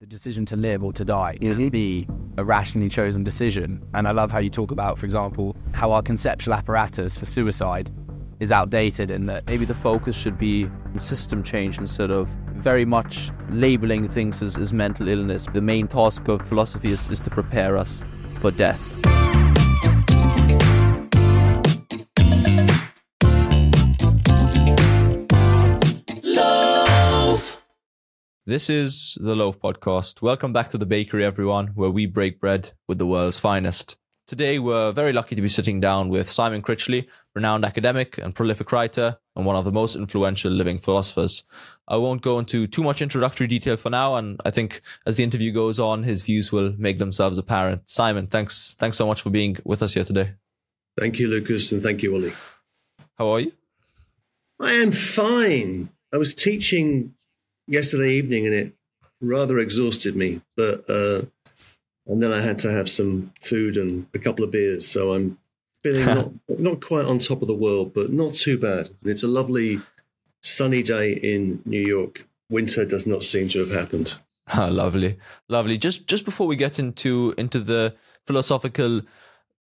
the decision to live or to die can mm-hmm. be a rationally chosen decision. And I love how you talk about, for example, how our conceptual apparatus for suicide is outdated and that maybe the focus should be system change instead of very much labeling things as, as mental illness. The main task of philosophy is, is to prepare us for death. This is the Loaf Podcast. Welcome back to the bakery, everyone, where we break bread with the world's finest. Today, we're very lucky to be sitting down with Simon Critchley, renowned academic and prolific writer, and one of the most influential living philosophers. I won't go into too much introductory detail for now, and I think as the interview goes on, his views will make themselves apparent. Simon, thanks, thanks so much for being with us here today. Thank you, Lucas, and thank you, Ollie. How are you? I am fine. I was teaching yesterday evening, and it rather exhausted me. But uh, and then I had to have some food and a couple of beers, so I'm feeling not not quite on top of the world, but not too bad. It's a lovely sunny day in New York. Winter does not seem to have happened. Oh, lovely, lovely. Just just before we get into into the philosophical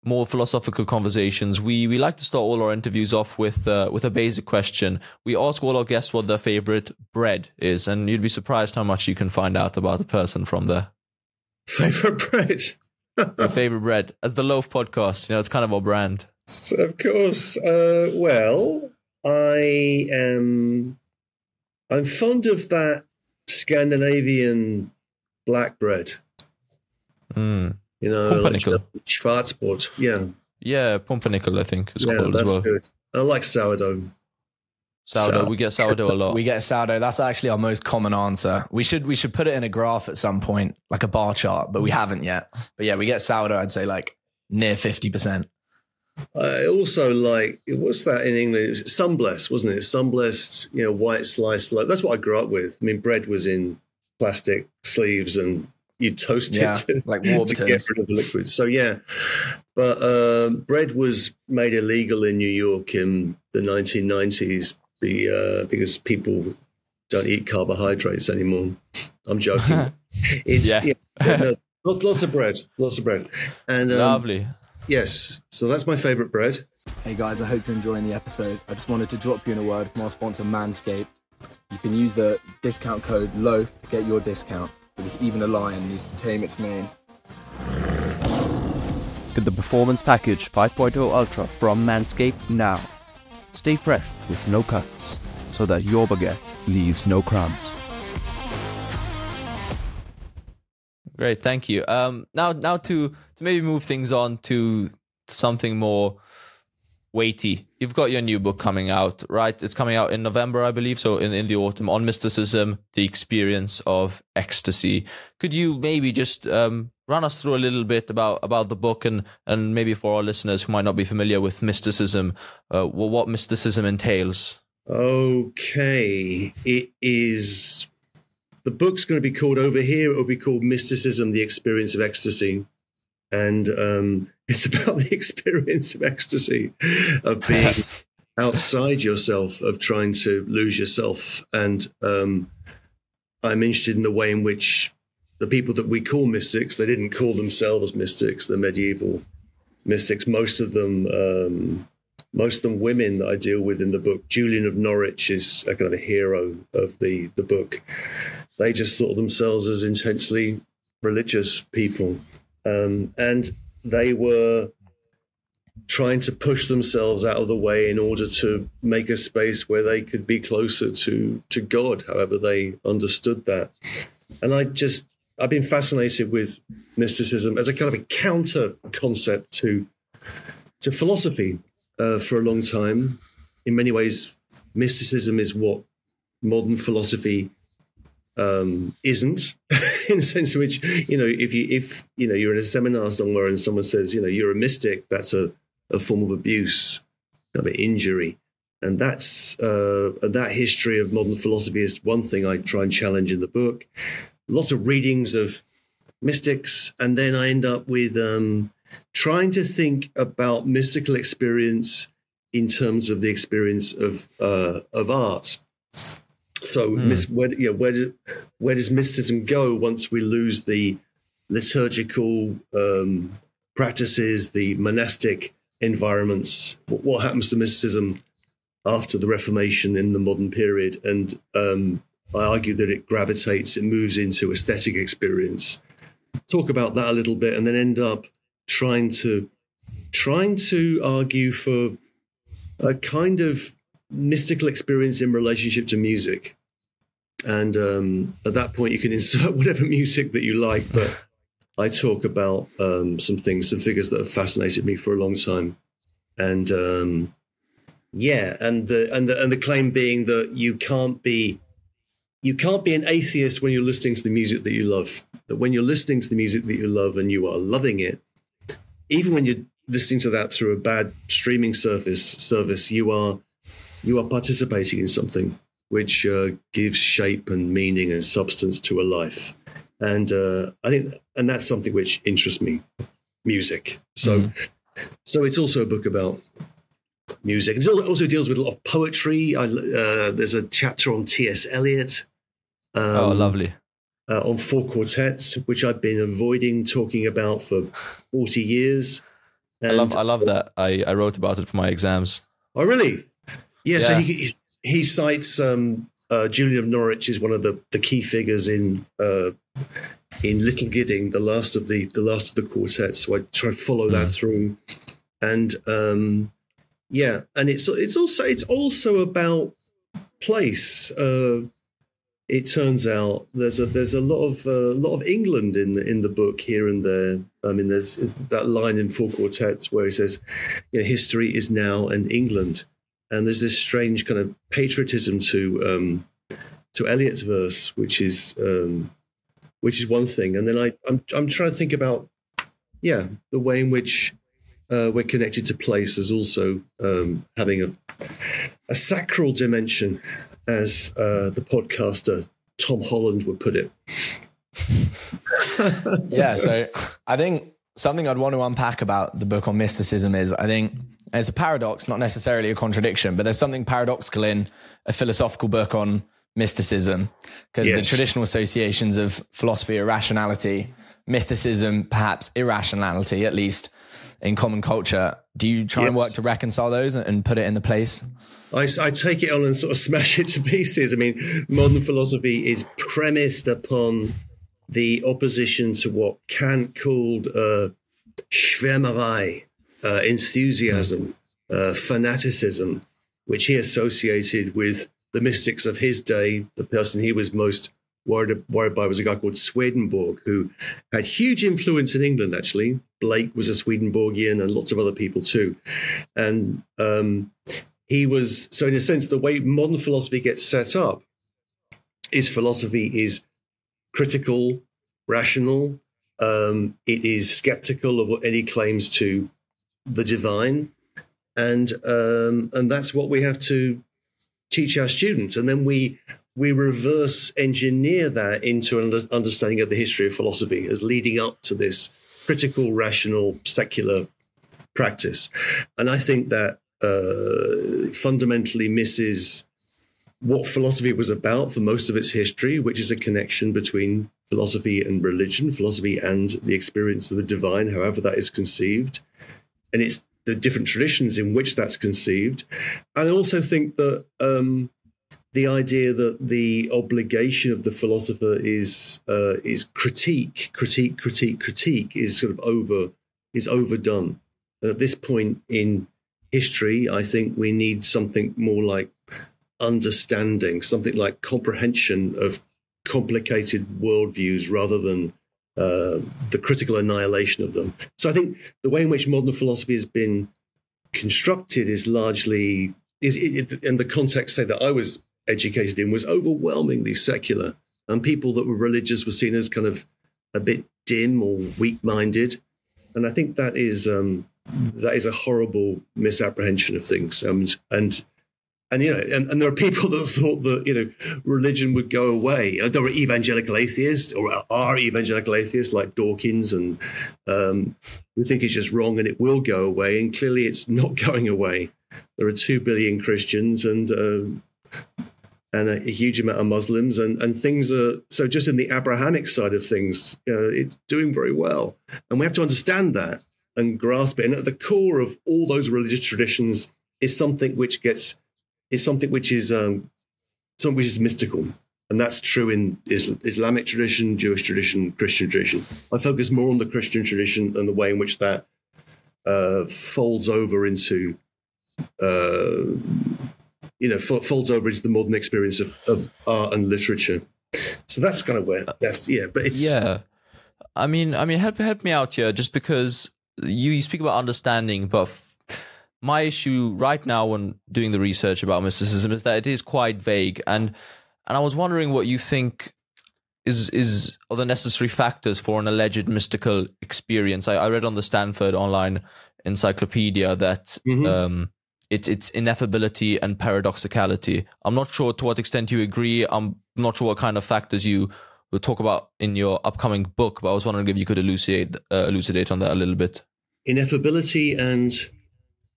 more philosophical conversations, we we like to start all our interviews off with uh, with a basic question. We ask all our guests what their favorite bread is, and you'd be surprised how much you can find out about a person from there. Favorite bread. Your favorite bread, as the Loaf Podcast, you know, it's kind of our brand. Of course. Uh, well, I am. I'm fond of that Scandinavian black bread. Mm. You know, Pumpernickel. like Schwarzbrot. Uh, yeah. Yeah, pumpernickel, I think it's yeah, called that's as well. good. I like sourdough. Sourdough. Sour- We get sourdough a lot. we get sourdough. That's actually our most common answer. We should we should put it in a graph at some point, like a bar chart, but we haven't yet. But yeah, we get sourdough. I'd say like near fifty percent. I also like what's that in English? Sunblest, wasn't it? Sunblest, you know, white sliced loaf. That's what I grew up with. I mean, bread was in plastic sleeves, and you toast Yeah, it to, like to get rid of the liquid. So yeah, but um, bread was made illegal in New York in the 1990s be, uh, because people don't eat carbohydrates anymore. I'm joking. it's Yeah. yeah, yeah, no, lots, lots of bread, lots of bread, and um, Lovely. yes. So that's my favorite bread. Hey guys, I hope you're enjoying the episode. I just wanted to drop you in a word from our sponsor Manscaped. You can use the discount code LOAF to get your discount because even a lion needs to tame its mane. Get the Performance Package 5.0 Ultra from Manscaped now. Stay fresh with no cuts so that your baguette leaves no crumbs. Great, thank you. Um, now, now to to maybe move things on to something more weighty. You've got your new book coming out, right? It's coming out in November, I believe. So in in the autumn on mysticism, the experience of ecstasy. Could you maybe just um, run us through a little bit about about the book and and maybe for our listeners who might not be familiar with mysticism, uh, what mysticism entails? Okay, it is. The book's going to be called over here. It will be called "Mysticism: The Experience of Ecstasy," and um, it's about the experience of ecstasy, of being outside yourself, of trying to lose yourself. And um, I'm interested in the way in which the people that we call mystics, they didn't call themselves mystics. The medieval mystics, most of them. Um, most of them women that I deal with in the book. Julian of Norwich is a kind of a hero of the the book. They just thought of themselves as intensely religious people, um, and they were trying to push themselves out of the way in order to make a space where they could be closer to to God, however they understood that. And I just I've been fascinated with mysticism as a kind of a counter concept to to philosophy uh, for a long time. In many ways, mysticism is what modern philosophy um, isn't, in a sense in which you know if you if you know you're in a seminar somewhere and someone says you know you're a mystic, that's a, a form of abuse, kind of injury. And that's uh, that history of modern philosophy is one thing I try and challenge in the book. Lots of readings of mystics, and then I end up with um, trying to think about mystical experience in terms of the experience of uh, of art. So, mis- where, you know, where, do, where does mysticism go once we lose the liturgical um, practices, the monastic environments? What, what happens to mysticism after the Reformation in the modern period? And um, I argue that it gravitates, it moves into aesthetic experience. Talk about that a little bit, and then end up trying to trying to argue for a kind of mystical experience in relationship to music. And um, at that point, you can insert whatever music that you like. But I talk about um, some things, some figures that have fascinated me for a long time, and um, yeah, and the and the and the claim being that you can't be you can't be an atheist when you're listening to the music that you love. That when you're listening to the music that you love and you are loving it, even when you're listening to that through a bad streaming service service, you are you are participating in something which uh, gives shape and meaning and substance to a life. And uh, I think, and that's something which interests me, music. So, so it's also a book about music. It also deals with a lot of poetry. I, uh, there's a chapter on T.S. Eliot. Um, oh, lovely. uh, on four quartets, which I've been avoiding talking about for 40 years. I love I love that. I, I wrote about it for my exams. Oh, really? Yeah. So Yeah. he, he he cites um, uh, Julian of Norwich is one of the, the key figures in uh, in Little Gidding, the last of the the last of the quartets. So I try to follow that through, and um, yeah, and it's it's also it's also about place. Uh, it turns out there's a there's a lot of uh, lot of England in the, in the book here and there. I mean, there's that line in Four Quartets where he says, "You know, history is now and England," and there's this strange kind of patriotism to um, to Eliot's verse, which is um, which is one thing, and then I I'm I'm trying to think about yeah the way in which uh, we're connected to place as also um, having a a sacral dimension, as uh, the podcaster Tom Holland would put it. yeah, so I think something I'd want to unpack about the book on mysticism is I think there's a paradox, not necessarily a contradiction, but there's something paradoxical in a philosophical book on mysticism because the traditional associations of philosophy are rationality, mysticism, perhaps irrationality, at least in common culture. Do you try and work to reconcile those and- and put it in the place? I, I take it on and sort of smash it to pieces. I mean, modern philosophy is premised upon the opposition to what Kant called uh, Schwärmerei, uh, enthusiasm, uh, fanaticism, which he associated with the mystics of his day. The person he was most worried, worried by was a guy called Swedenborg, who had huge influence in England, actually. Blake was a Swedenborgian and lots of other people too. And um, he was so in a sense the way modern philosophy gets set up is philosophy is critical rational um, it is skeptical of any claims to the divine. And um, and that's what we have to teach our students. And then we we reverse engineer that into an understanding of the history of philosophy as leading up to this critical rational secular practice. And i think that uh, fundamentally misses what philosophy was about for most of its history, which is a connection between philosophy and religion, philosophy and the experience of the divine, however that is conceived. And it's the different traditions in which that's conceived. I also think that um, the idea that the obligation of the philosopher is uh, is critique, critique, critique, critique is sort of over is overdone. And at this point in history, I think we need something more like understanding, something like comprehension of complicated worldviews rather than the critical annihilation of them. So I think the way in which modern philosophy has been constructed is largely is it, the context say that I was educated in was overwhelmingly secular, and people that were religious were seen as kind of a bit dim or weak-minded, and I think that is um, that is a horrible misapprehension of things, and and and you know, and, and there are people that thought that you know religion would go away. There were evangelical atheists, or are evangelical atheists like Dawkins, and um, who think it's just wrong and it will go away. And clearly, it's not going away. There are two billion Christians, and um, and a, a, huge amount of Muslims, and and things are so just in the Abrahamic side of things, it's doing very well, and we have to understand that and grasp it. And at the core of all those religious traditions is something which gets is something which is um, something which is mystical. And that's true in Islamic tradition, Jewish tradition, Christian tradition. I focus more on the Christian tradition and the way in which that uh, folds over into uh, you know, f- folds over into the modern experience of, of art and literature. So that's kind of where that's yeah, but it's yeah. I mean, I mean, help help me out here, just because you, you speak about understanding, but f- my issue right now when doing the research about mysticism is that it is quite vague, and and I was wondering what you think is is are the necessary factors for an alleged mystical experience. I, I read on the Stanford Online Encyclopedia that mm-hmm. um, it's its ineffability and paradoxicality. I'm not sure to what extent you agree. I'm not sure what kind of factors you will talk about in your upcoming book, but I was wondering if you could elucidate uh, elucidate on that a little bit. Ineffability and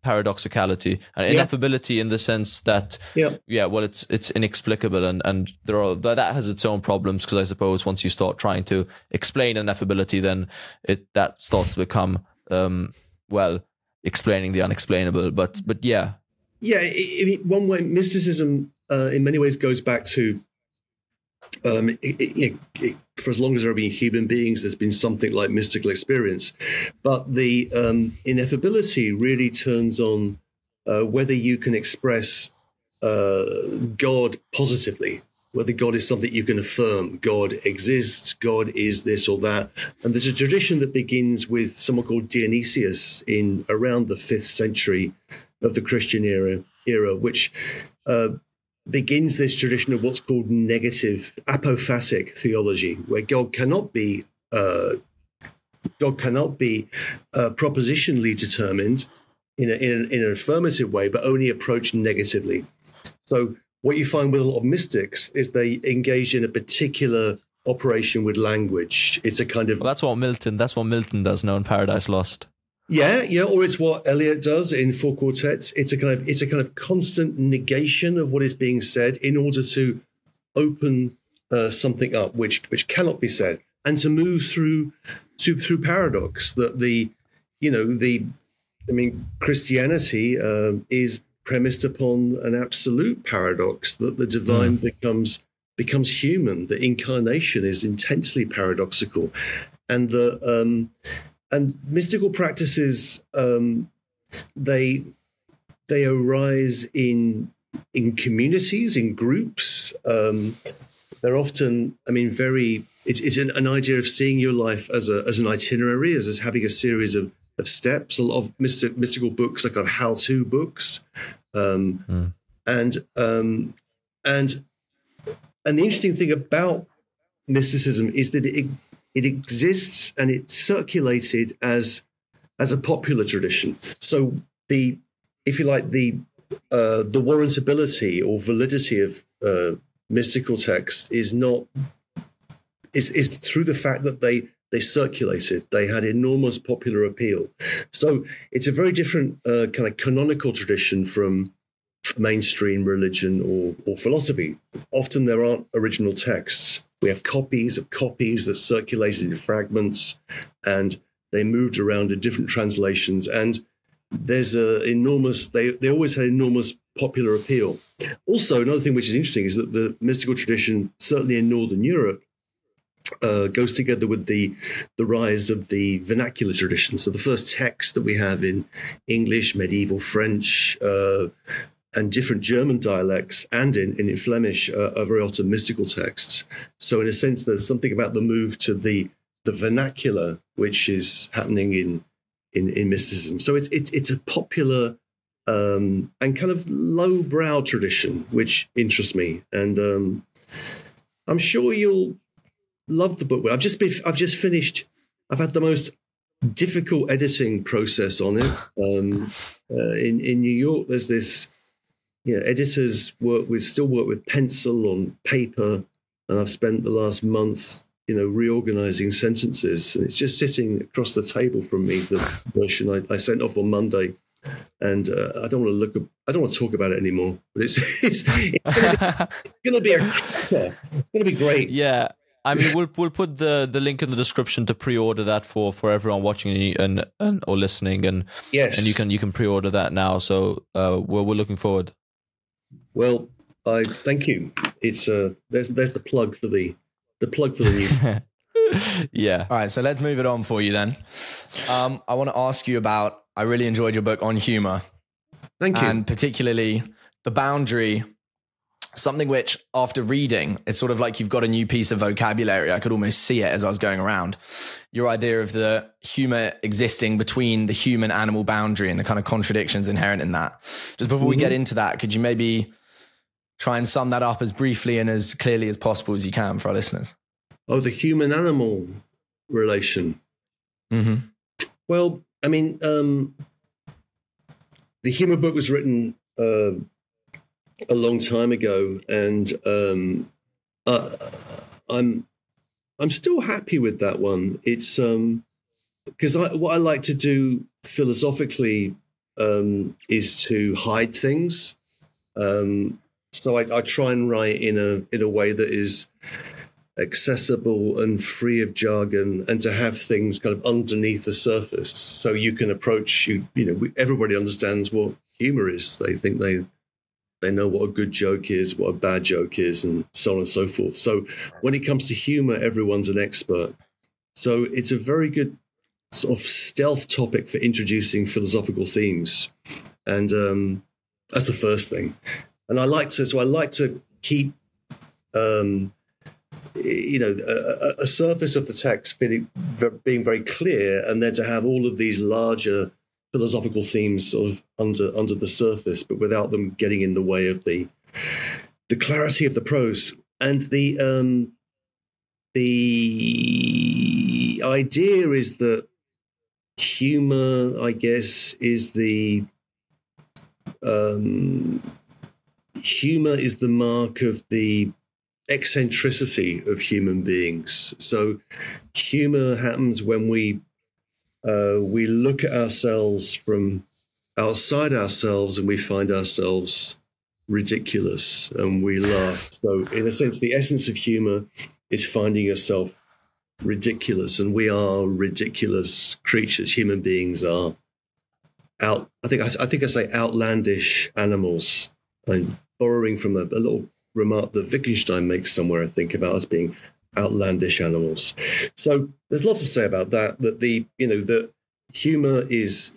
paradoxicality and yeah. ineffability in the sense that yeah yeah well it's it's inexplicable and and there are that has its own problems because i suppose once you start trying to explain ineffability then it that starts to become um well explaining the unexplainable. But but yeah, yeah. I mean, one way mysticism uh, in many ways goes back to um, it, it, it, for as long as there have been human beings, there's been something like mystical experience. But the um, ineffability really turns on uh, whether you can express uh, God positively whether God is something you can affirm. God exists, God is this or that. And there's a tradition that begins with someone called Dionysius in around the fifth century of the Christian era, era which uh, begins this tradition of what's called negative apophatic theology, where God cannot be uh, God cannot be uh, propositionally determined in, a, in, an, in an affirmative way, but only approached negatively. So what you find with a lot of mystics is they engage in a particular operation with language. It's a kind of well, that's what Milton. That's what Milton does now in Paradise Lost. Yeah, yeah, or it's what Eliot does in Four Quartets. It's a kind of it's a kind of constant negation of what is being said in order to open uh, something up which which cannot be said, and to move through to, through paradox. That the you know the I mean Christianity uh, is premised upon an absolute paradox that the divine mm. becomes becomes human. The incarnation is intensely paradoxical, and the um, and mystical practices um, they they arise in in communities, in groups. Um, they're often, I mean, very. It's, it's an, an, idea of seeing your life as a as an itinerary, as, as having a series of of steps. A lot of mystic, mystical books, like how-to books, um, mm. and um, and and the interesting thing about mysticism is that it it exists and it circulated as as a popular tradition. So the if you like the uh, the warrantability or validity of uh, mystical texts is not is is through the fact that they they circulated. They had enormous popular appeal. So it's a very different uh, kind of canonical tradition from mainstream religion or, or philosophy. Often there aren't original texts. We have copies of copies that circulated in fragments and they moved around in different translations. And there's a enormous, they, they always had enormous popular appeal. Also, another thing which is interesting is that the mystical tradition, certainly in Northern Europe, uh, goes together with the the rise of the vernacular tradition. So the first text that we have in English, medieval French, uh, and different German dialects and in, in Flemish uh, are very often mystical texts. So in a sense, there's something about the move to the the vernacular which is happening in in, in mysticism. So it's it's it's a popular um, and kind of lowbrow tradition which interests me, and um, I'm sure you'll love the book. I've just been, I've just finished. I've had the most difficult editing process on it. Um, uh, in in New York, there's this. You know, editors work with still work with pencil on paper, and I've spent the last month, you know, reorganizing sentences, and it's just sitting across the table from me. The version I, I sent off on Monday, and uh, I don't want to look. I don't want to talk about it anymore. But it's it's, it's going to be a. It's going to be great. Yeah. I mean, we'll we'll put the, the link in the description to pre-order that for, for everyone watching and, and or listening, and Yes, and you can you can pre-order that now. So uh, we're we're looking forward. Well, I thank you. It's uh, there's there's the plug for the the plug for the new. yeah. All right, so let's move it on for you then. Um, I want to ask you about. I really enjoyed your book on humor, Thank you. and particularly the boundary. Something which, after reading, it's sort of like you've got a new piece of vocabulary. I could almost see it as I was going around. Your idea of the humor existing between the human animal boundary and the kind of contradictions inherent in that. Just before we get into that, could you maybe try and sum that up as briefly and as clearly as possible as you can for our listeners? oh, the human animal relation. Mm-hmm. Well, I mean, um, the humor book was written uh, a long time ago, and um, uh, I'm I'm still happy with that one. It's because I, what I like to do philosophically um, is to hide things. Um, so I, I try and write in a in a way that is accessible and free of jargon and to have things kind of underneath the surface. So you can approach you you know everybody understands what humor is. They think they they know what a good joke is what a bad joke is and so on and so forth. So when it comes to humor everyone's an expert. So it's a very good sort of stealth topic for introducing philosophical themes. And um that's the first thing and i like to so i like to keep um you know, a, a surface of the text feeling, being very clear, and then to have all of these larger philosophical themes sort of under under the surface, but without them getting in the way of the the clarity of the prose and the um, the idea is that humor, I guess, is the um, humor is the mark of the eccentricity of human beings. So, humor happens when we uh, we look at ourselves from outside ourselves and we find ourselves ridiculous and we laugh. So, in a sense, the essence of humor is finding yourself ridiculous, and we are ridiculous creatures. Human beings are out. I think I, I think I say outlandish animals. I'm borrowing from a, a little remark that Wittgenstein makes somewhere, I think, about us being outlandish animals. So there's lots to say about that. That the you know that humor is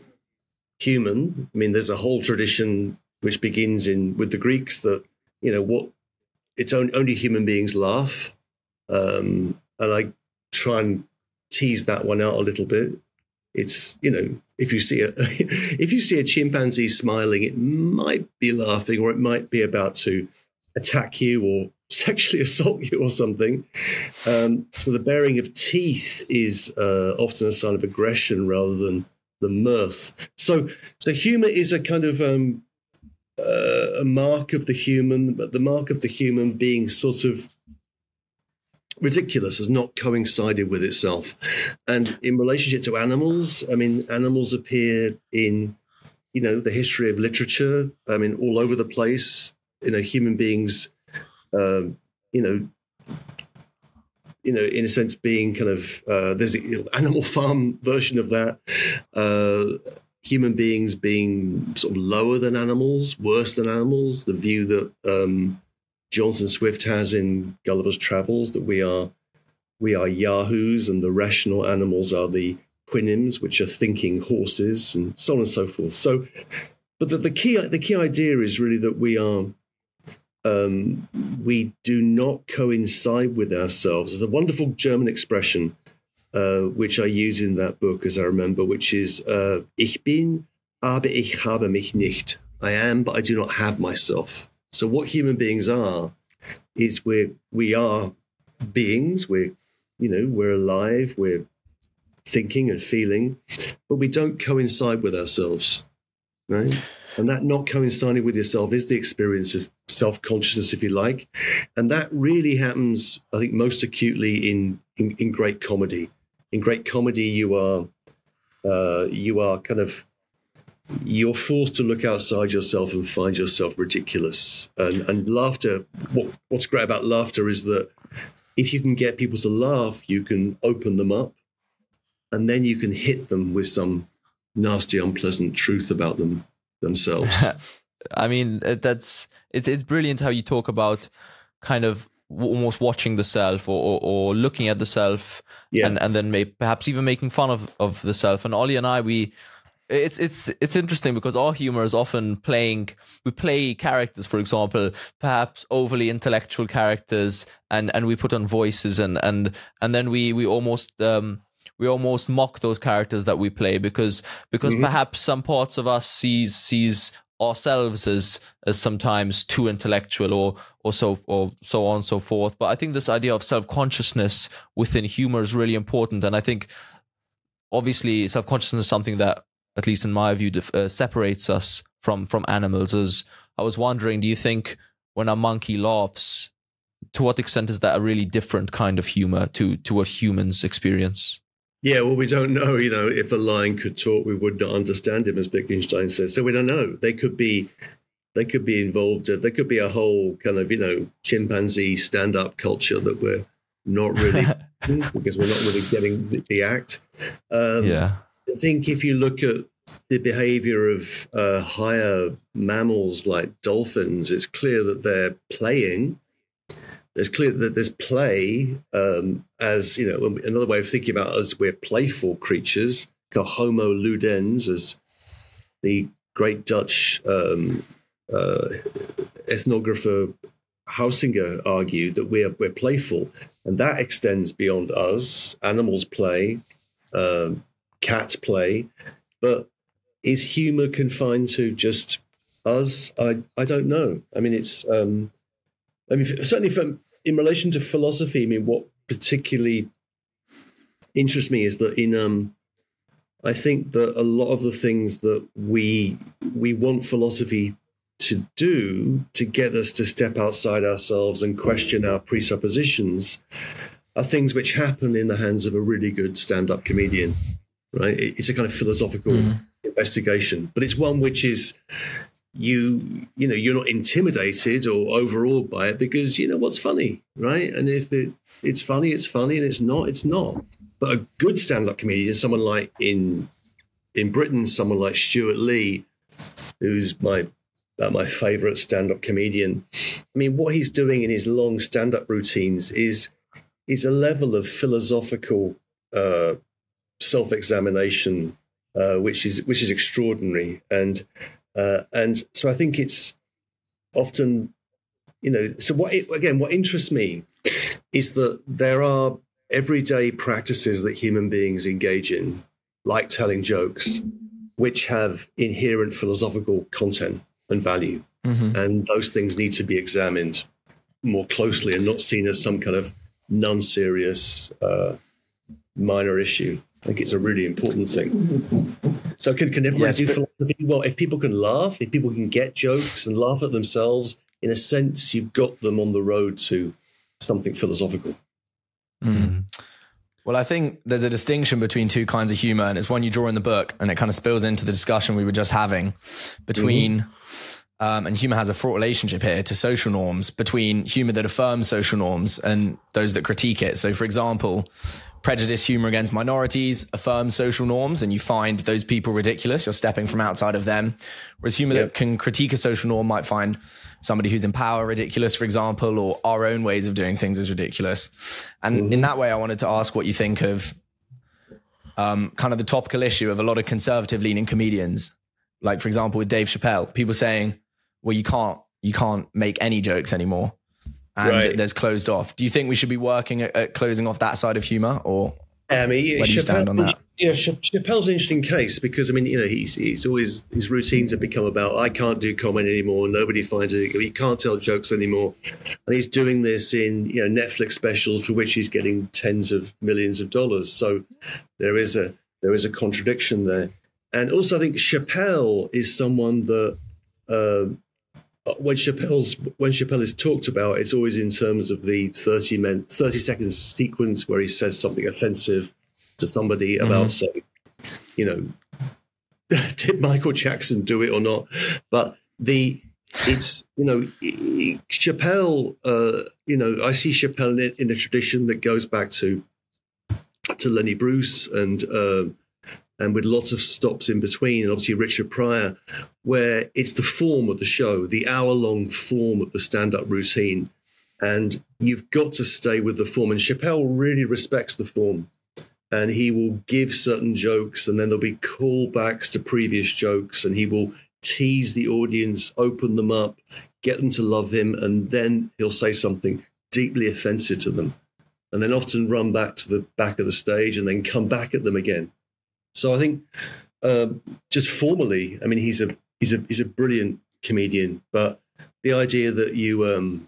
human. I mean, there's a whole tradition which begins in with the Greeks that you know what it's only, only human beings laugh, um, and I try and tease that one out a little bit. It's you know if you see a if you see a chimpanzee smiling, it might be laughing or it might be about to attack you or sexually assault you or something. Um, so the baring of teeth is uh, often a sign of aggression rather than the mirth. So, so humor is a kind of um, uh, a mark of the human, but the mark of the human being sort of ridiculous has not coincided with itself. And in relationship to animals, I mean, animals appear in you know the history of literature. I mean, all over the place you know human beings um, you know you know in a sense being kind of uh, there's an animal farm version of that uh, human beings being sort of lower than animals worse than animals the view that um, jonathan swift has in gulliver's travels that we are we are yahoos and the rational animals are the Houyhnhnms which are thinking horses and so on and so forth so but the, the key the key idea is really that we are um, we do not coincide with ourselves. There's a wonderful German expression uh, which I use in that book, as I remember, which is uh, "Ich bin, aber ich habe mich nicht." I am, but I do not have myself. So, what human beings are is we we are beings. We're you know we're alive. We're thinking and feeling, but we don't coincide with ourselves, right? And that not coinciding with yourself is the experience of self consciousness, if you like. And that really happens, I think, most acutely in, in, in great comedy. In great comedy, you are uh, you are kind of you're forced to look outside yourself and find yourself ridiculous. And, and laughter, what, what's great about laughter is that if you can get people to laugh, you can open them up and then you can hit them with some nasty, unpleasant truth about them themselves. I mean, uh, that's it's it's brilliant how you talk about kind of almost watching the self or, or, or looking at the self Yeah. and, and then may, perhaps even making fun of, of the self. And Ollie and I, we it's it's it's interesting because our humor is often playing we play characters for example perhaps overly intellectual characters and and we put on voices and and and then we we almost um we almost mock those characters that we play because because perhaps some parts of us sees sees ourselves as as sometimes too intellectual or or so or so on and so forth. But i think this idea of self-consciousness within humor is really important. And i think obviously self-consciousness is something that at least in my view dif- uh, separates us from from animals as i was wondering do you think when a monkey laughs to what extent is that a really different kind of humor to to what humans experience Yeah, well, we don't know. You know, if a lion could talk, we would not understand him, as Wittgenstein says. So we don't know. They could be, they could be involved. Uh, there could be a whole kind of you know chimpanzee stand-up culture that we're not really because we're not really getting the, the act. Um, yeah I think if you look at the behavior of uh, higher mammals like dolphins, it's clear that they're playing. It's clear that there's play um, as you know another way of thinking about us. We're playful creatures, Homo ludens, as the great Dutch um, uh, ethnographer Huizinga argued that we're we're playful, and that extends beyond us. Animals play. Um, cats play, but is humor confined to just us? I I don't know. I mean, it's um, I mean certainly from in relation to philosophy. I mean, what particularly interests me is that in um, I think that a lot of the things that we we want philosophy to do to get us to step outside ourselves and question our presuppositions are things which happen in the hands of a really good stand-up comedian right? It's a kind of philosophical investigation, but it's one which is you you know you're not intimidated or overawed by it because you know what's funny, right? And if it it's funny, it's funny, and it's not, it's not. But a good stand-up comedian, someone like in in Britain, someone like Stewart Lee, who's my uh, my favorite stand-up comedian. I mean, what he's doing in his long stand-up routines is is a level of philosophical uh, self-examination uh, which is which is extraordinary. And uh, and so I think it's often you know so what it, again what interests me is that there are everyday practices that human beings engage in like telling jokes which have inherent philosophical content and value. And those things need to be examined more closely and not seen as some kind of non-serious uh, minor issue. I think it's a really important thing. So can, can everybody Yes, do but- philosophy? Well, if people can laugh, if people can get jokes and laugh at themselves, in a sense, you've got them on the road to something philosophical. Mm-hmm. Mm-hmm. Well, I think there's a distinction between two kinds of humor, and it's one you draw in the book, and it kind of spills into the discussion we were just having between. Mm-hmm. Um, and humor has a fraught relationship here to social norms between humor that affirms social norms and those that critique it. So, for example, prejudice humor against minorities affirms social norms, and you find those people ridiculous. You're stepping from outside of them. Whereas humor Yeah. that can critique a social norm might find somebody who's in power ridiculous, for example, or our own ways of doing things is ridiculous. And in that way, I wanted to ask what you think of um, kind of the topical issue of a lot of conservative leaning comedians, like for example with Dave Chappelle, people saying, "Well, you can't you can't make any jokes anymore," and Right. there's closed off. Do you think we should be working at, at closing off that side of humor, or I mean, Where do you stand on that? Yeah, Chappelle's an interesting case because I mean, you know, he's he's always his routines have become about I can't do comedy anymore. Nobody finds it. He can't tell jokes anymore, and he's doing this in you know Netflix specials for which he's getting tens of millions of dollars. So there is a there is a contradiction there, and also I think Chappelle is someone that. Um, when Chappelle's when Chappelle is talked about, it's always in terms of the thirty men, thirty seconds sequence where he says something offensive to somebody about, say, you know, did Michael Jackson do it or not? But the it's you know Chappelle. Uh, you know, I see Chappelle in, in, a tradition that goes back to to Lenny Bruce and uh, and with lots of stops in between, and obviously Richard Pryor, where it's the form of the show, the hour long form of the stand up routine, and you've got to stay with the form. And Chappelle really respects the form. And he will give certain jokes, and then there'll be callbacks to previous jokes, and he will tease the audience, open them up, get them to love him, and then he'll say something deeply offensive to them, and then often run back to the back of the stage and then come back at them again. So I think um, just formally, I mean, he's a he's a he's a brilliant comedian, but the idea that you um,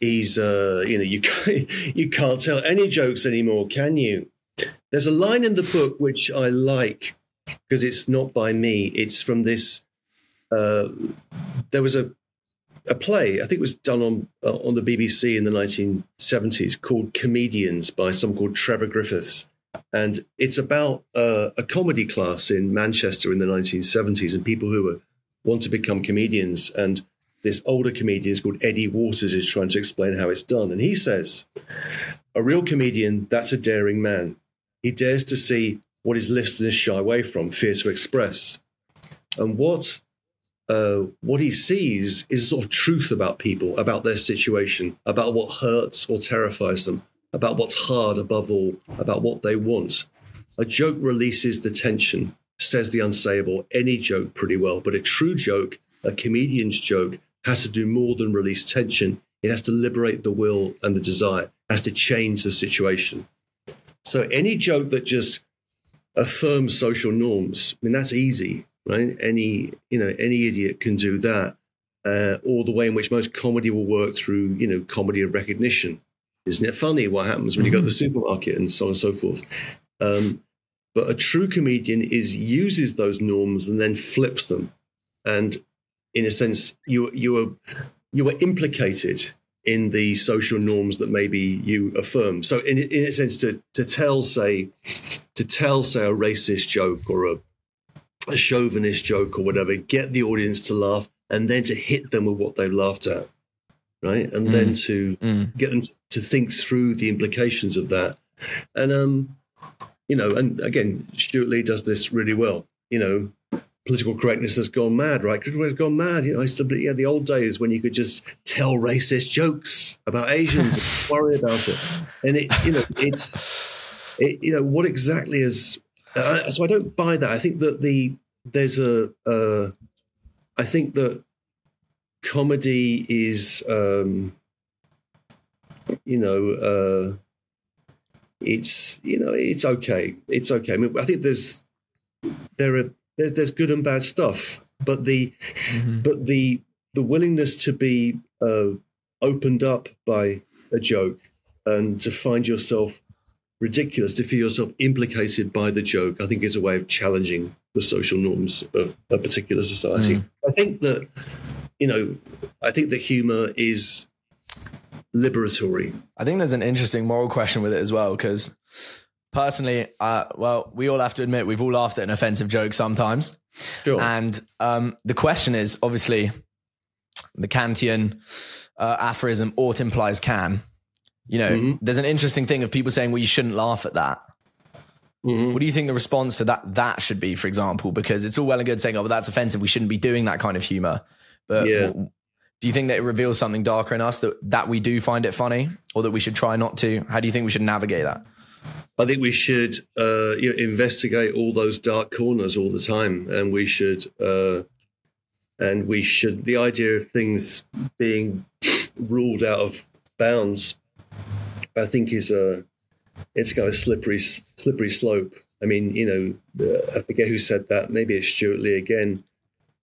he's uh, you know you can't, you can't tell any jokes anymore, can you? There's a line in the book which I like because it's not by me. It's from this. Uh, there was a a play I think it was done on uh, on the BBC in the 1970s called Comedians by someone called Trevor Griffiths, and it's about uh, a comedy class in Manchester in the 1970s and people who want to become comedians. And this older comedian is called Eddie Waters is trying to explain how it's done, and he says, "A real comedian that's a daring man. He dares to see what his listeners shy away from, fear to express. And what uh, what he sees is sort of truth about people, about their situation, about what hurts or terrifies them, about what's hard above all, about what they want. A joke releases the tension, says the unsayable, any joke pretty well, but a true joke, a comedian's joke, has to do more than release tension. It has to liberate the will and the desire, it has to change the situation. So any joke that just affirms social norms. I mean, that's easy, right? Any you know any idiot can do that. Uh, or the way in which most comedy will work through, you know, comedy of recognition. Isn't it funny what happens when you go to the mm-hmm. supermarket and so on and so forth? Um, but a true comedian is uses those norms and then flips them, and in a sense, you you are you are implicated in the social norms that maybe you affirm. So, in, in a sense, to to tell, say, to tell, say, a racist joke or a a chauvinist joke or whatever, get the audience to laugh, and then to hit them with what they've laughed at, right? And mm. then to mm. get them to, think through the implications of that. And um, you know, and again, Stewart Lee does this really well. You know, political correctness has gone mad, right? It's gone mad. You know, I used to be, yeah, the old days when you could just tell racist jokes about Asians and worry about it. And it's, you know, it's, it, you know, what exactly is, uh, so I don't buy that. I think that the, there's a, uh, I think that comedy is, um, you know, uh, it's, you know, it's okay. It's okay. I mean, I think there's, there are, there's, there's good and bad stuff, but the mm-hmm. but the the willingness to be uh, opened up by a joke and to find yourself ridiculous, to feel yourself implicated by the joke, I think is a way of challenging the social norms of a particular society. Mm. I think that you know, I think the humor is liberatory. I think there's an interesting moral question with it as well because personally, uh, well, we all have to admit we've all laughed at an offensive joke sometimes. Sure. And um, the question is obviously the Kantian uh, aphorism, ought implies can. You know, mm-hmm. there's an interesting thing of people saying, well, you shouldn't laugh at that. Mm-hmm. What do you think the response to that that should be, for example? Because it's all well and good saying, oh, well, that's offensive. We shouldn't be doing that kind of humor. But yeah. do you think that it reveals something darker in us that, that we do find it funny or that we should try not to? How do you think we should navigate that? I think we should uh, you know, investigate all those dark corners all the time, and we should uh, and we should. The idea of things being ruled out of bounds, I think, is a it's kind of slippery slippery slope. I mean, you know, uh, I forget who said that. Maybe it's Stewart Lee again,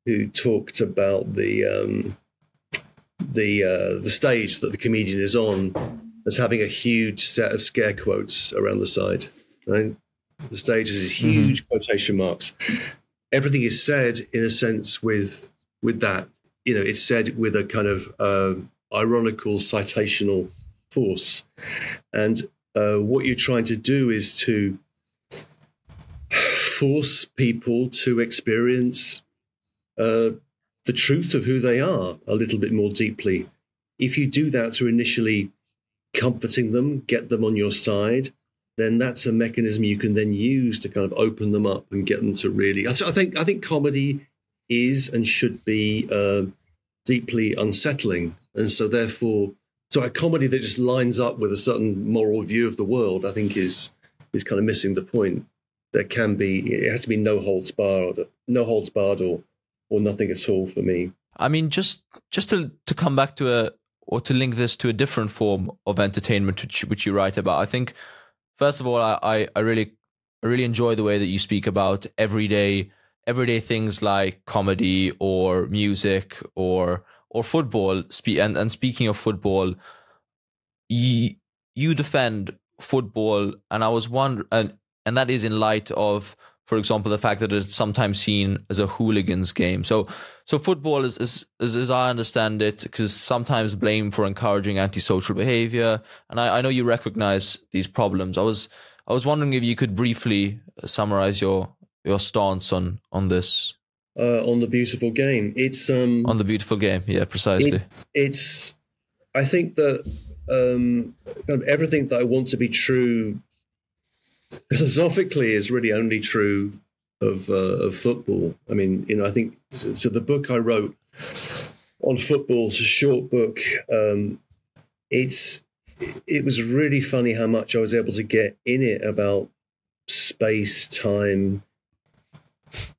who talked about the um, the uh, the stage that the comedian is on as having a huge set of scare quotes around the side. Right, the stage is mm-hmm. huge mm-hmm. quotation marks. Everything is said in a sense with with that. You know, it's said with a kind of uh, ironical citational force, and uh, what you're trying to do is to force people to experience uh, the truth of who they are a little bit more deeply. If you do that through initially comforting them, get them on your side, then that's a mechanism you can then use to kind of open them up and get them to really. I think I think comedy is and should be uh, deeply unsettling, and so therefore, so a comedy that just lines up with a certain moral view of the world, I think is is kind of missing the point. There can be it has to be no holds barred, no holds barred, or or nothing at all for me. I mean, just just to to come back to a or to link this to a different form of entertainment which, which you write about. I think first of all, I, I, really I really enjoy the way that you speak about everyday everyday things like comedy or music or or football. And and speaking of football, you you defend football, and I was wondering, and and that is in light of for example, the fact that it's sometimes seen as a hooligans game. So, so football is, is, is as I understand it, because sometimes blamed for encouraging antisocial behavior. And I, I know you recognize these problems. I was, I was wondering if you could briefly summarize your, your stance on, on this. Uh, on the beautiful game, it's um, on the beautiful game. Yeah, precisely. It's, it's I think that um, kind of everything that I want to be true philosophically is really only true of uh, of football. I mean, you know, I think so. the book I wrote on football is a short book. Um, it's it was really funny how much I was able to get in it about space, time,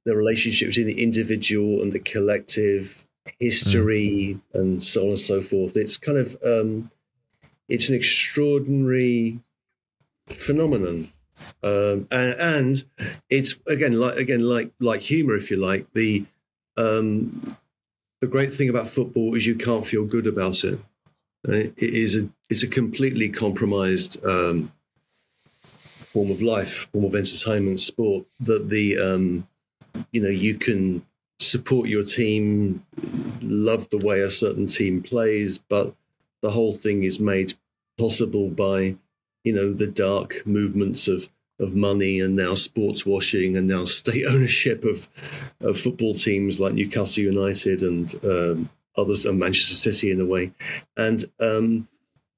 the relationship between the individual and the collective, history, mm. and so on and so forth. It's kind of um, it's an extraordinary phenomenon um, and, and, it's again like again like like humor, if you like. The um, the great thing about football is you can't feel good about it. It is a it's a completely compromised um, form of life, form of entertainment, sport. That the um, you know you can support your team, love the way a certain team plays, but the whole thing is made possible by you know the dark movements of of money and now sports washing and now state ownership of of football teams like Newcastle United and um, others and Manchester City in a way. And um,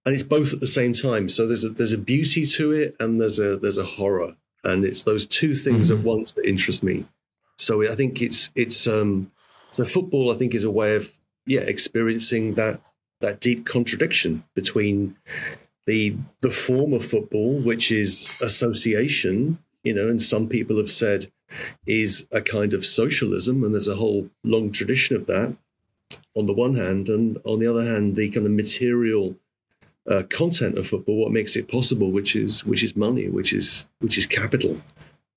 and it's both at the same time. So there's a there's a beauty to it and there's a there's a horror. And it's those two things mm-hmm. at once that interest me. So I think it's it's um so football I think is a way of yeah experiencing that that deep contradiction between the the form of football, which is association, you know, and some people have said is a kind of socialism, and there's a whole long tradition of that. On the one hand, and on the other hand, the kind of material uh, content of football, what makes it possible, which is which is money, which is which is capital,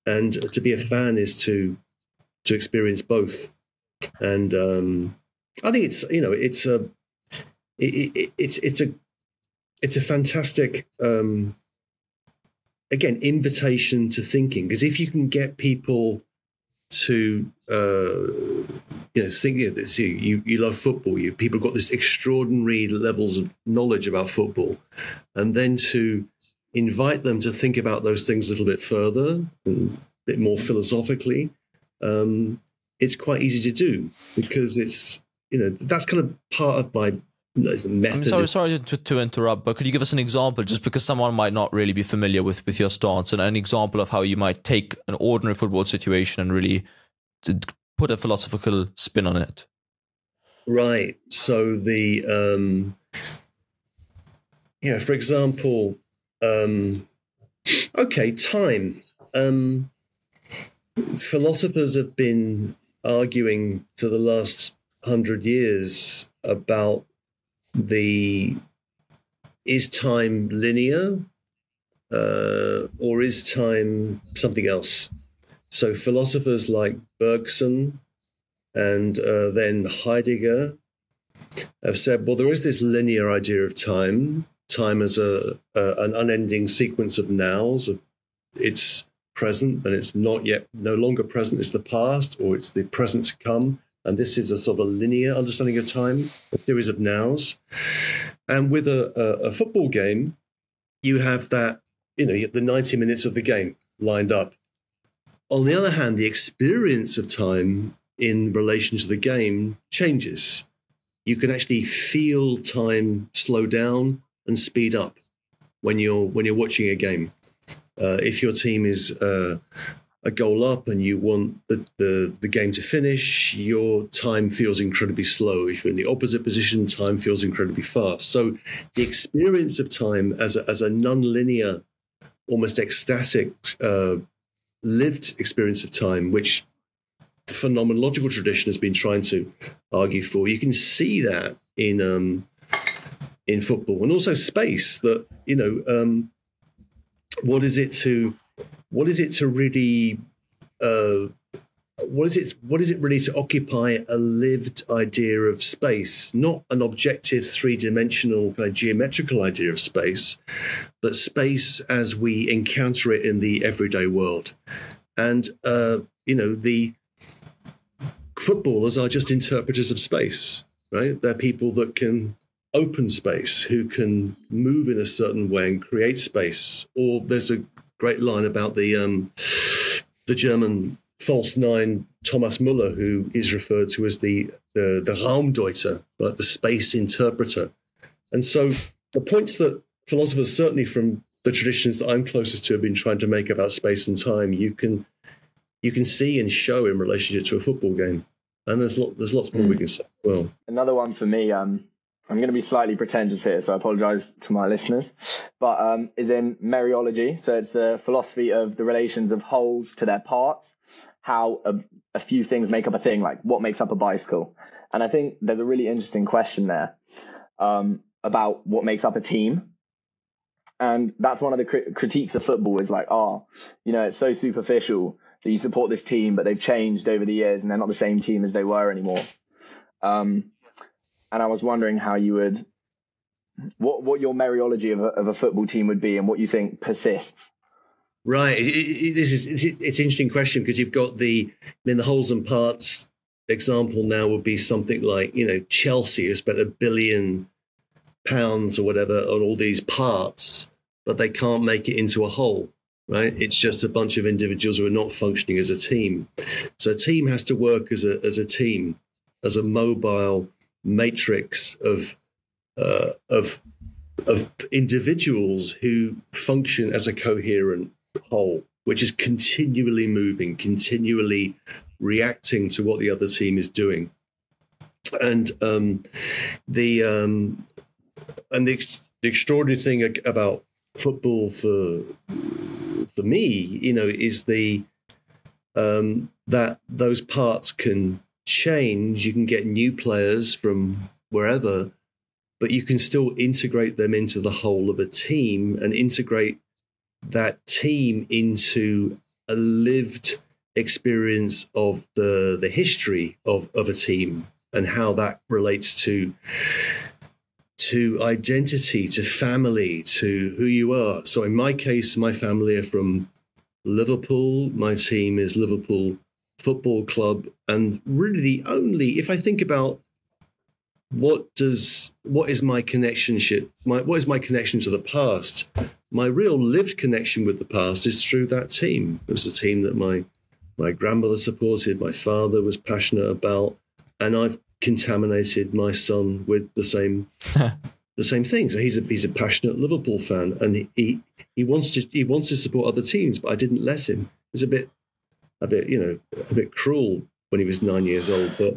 and to be a fan is to to experience both, and um, I think it's you know it's a it, it, it's it's a it's a fantastic um, again invitation to thinking because if you can get people to uh, you know think that see you you love football you people got this extraordinary levels of knowledge about football and then to invite them to think about those things a little bit further and a bit more philosophically um, it's quite easy to do because it's you know that's kind of part of my I'm sorry, sorry to, to, interrupt, but could you give us an example, just because someone might not really be familiar with, with your stance, and an example of how you might take an ordinary football situation and really put a philosophical spin on it? Right. So the um, yeah, for example, um, okay, time. Um, philosophers have been arguing for the last hundred years about the is time linear uh, or is time something else? So philosophers like Bergson and uh, then Heidegger have said, well, there is this linear idea of time, time as a, a an unending sequence of nows. It's present and it's not yet, no longer present. It's the past or it's the present to come. And this is a sort of linear understanding of time, a series of nows. And with a, a, a football game, you have that, you know, the 90 minutes of the game lined up. on the other hand, the experience of time in relation to the game changes. You can actually feel time slow down and speed up when you're when you're watching a game. Uh, if your team is uh, a goal up and you want the, the, the game to finish, your time feels incredibly slow. If you're in the opposite position, time feels incredibly fast. So the experience of time as a, as a non-linear, almost ecstatic, uh, lived experience of time, which the phenomenological tradition has been trying to argue for, you can see that in um, in football and also space. That you know, um, what is it to what is it to really uh, what is it what is it really to occupy a lived idea of space? Not an objective three-dimensional kind of geometrical idea of space but space as we encounter it in the everyday world. And uh, you know the footballers are just interpreters of space right? They're people that can open space who can move in a certain way and create space. Or there's a great line about the um, the German false nine Thomas Muller, who is referred to as the the, the Raumdeuter, like the space interpreter. And so the points that philosophers, certainly from the traditions that I'm closest to, have been trying to make about space and time, you can you can see and show in relationship to a football game. And there's lot, there's lots more mm. we hmm. can say. As well, another one for me. Um, I'm going to be slightly pretentious here, so I apologize to my listeners, but um, is in mereology. So it's the philosophy of the relations of wholes to their parts, how a, a, few things make up a thing, like what makes up a bicycle. And I think there's a really interesting question there um, about what makes up a team. And that's one of the crit- critiques of football is like, oh, you know, it's so superficial that you support this team, but they've changed over the years and they're not the same team as they were anymore. Um, and I was wondering how you would what what your mereology of a, of a football team would be and what you think persists. Right. It, it, this is it's, it's, an interesting question because you've got the I mean the holes and parts example now would be something like you know Chelsea has spent a billion pounds or whatever on all these parts, but they can't make it into a whole. Right. It's just a bunch of individuals who are not functioning as a team. So a team has to work as a as a team, as a mobile matrix of uh, of of individuals who function as a coherent whole, which is continually moving, continually reacting to what the other team is doing, and um, the um, and the, the extraordinary thing about football for for me, you know, is the um, that those parts can change, you can get new players from wherever, but you can still integrate them into the whole of a team and integrate that team into a lived experience of the the history of, of a team and how that relates to to identity, to family, to who you are. So in my case, my family are from Liverpool. My team is Liverpool football club and really the only if i think about what does what is my connectionship my what is my connection to the past? My real lived connection with the past is through that team. It was a team that my my grandmother supported my father was passionate about and i've contaminated my son with the same the same thing so he's a he's a passionate liverpool fan and he, he he wants to he wants to support other teams but i didn't let him. It's a bit a bit, you know, a bit cruel when he was nine years old. But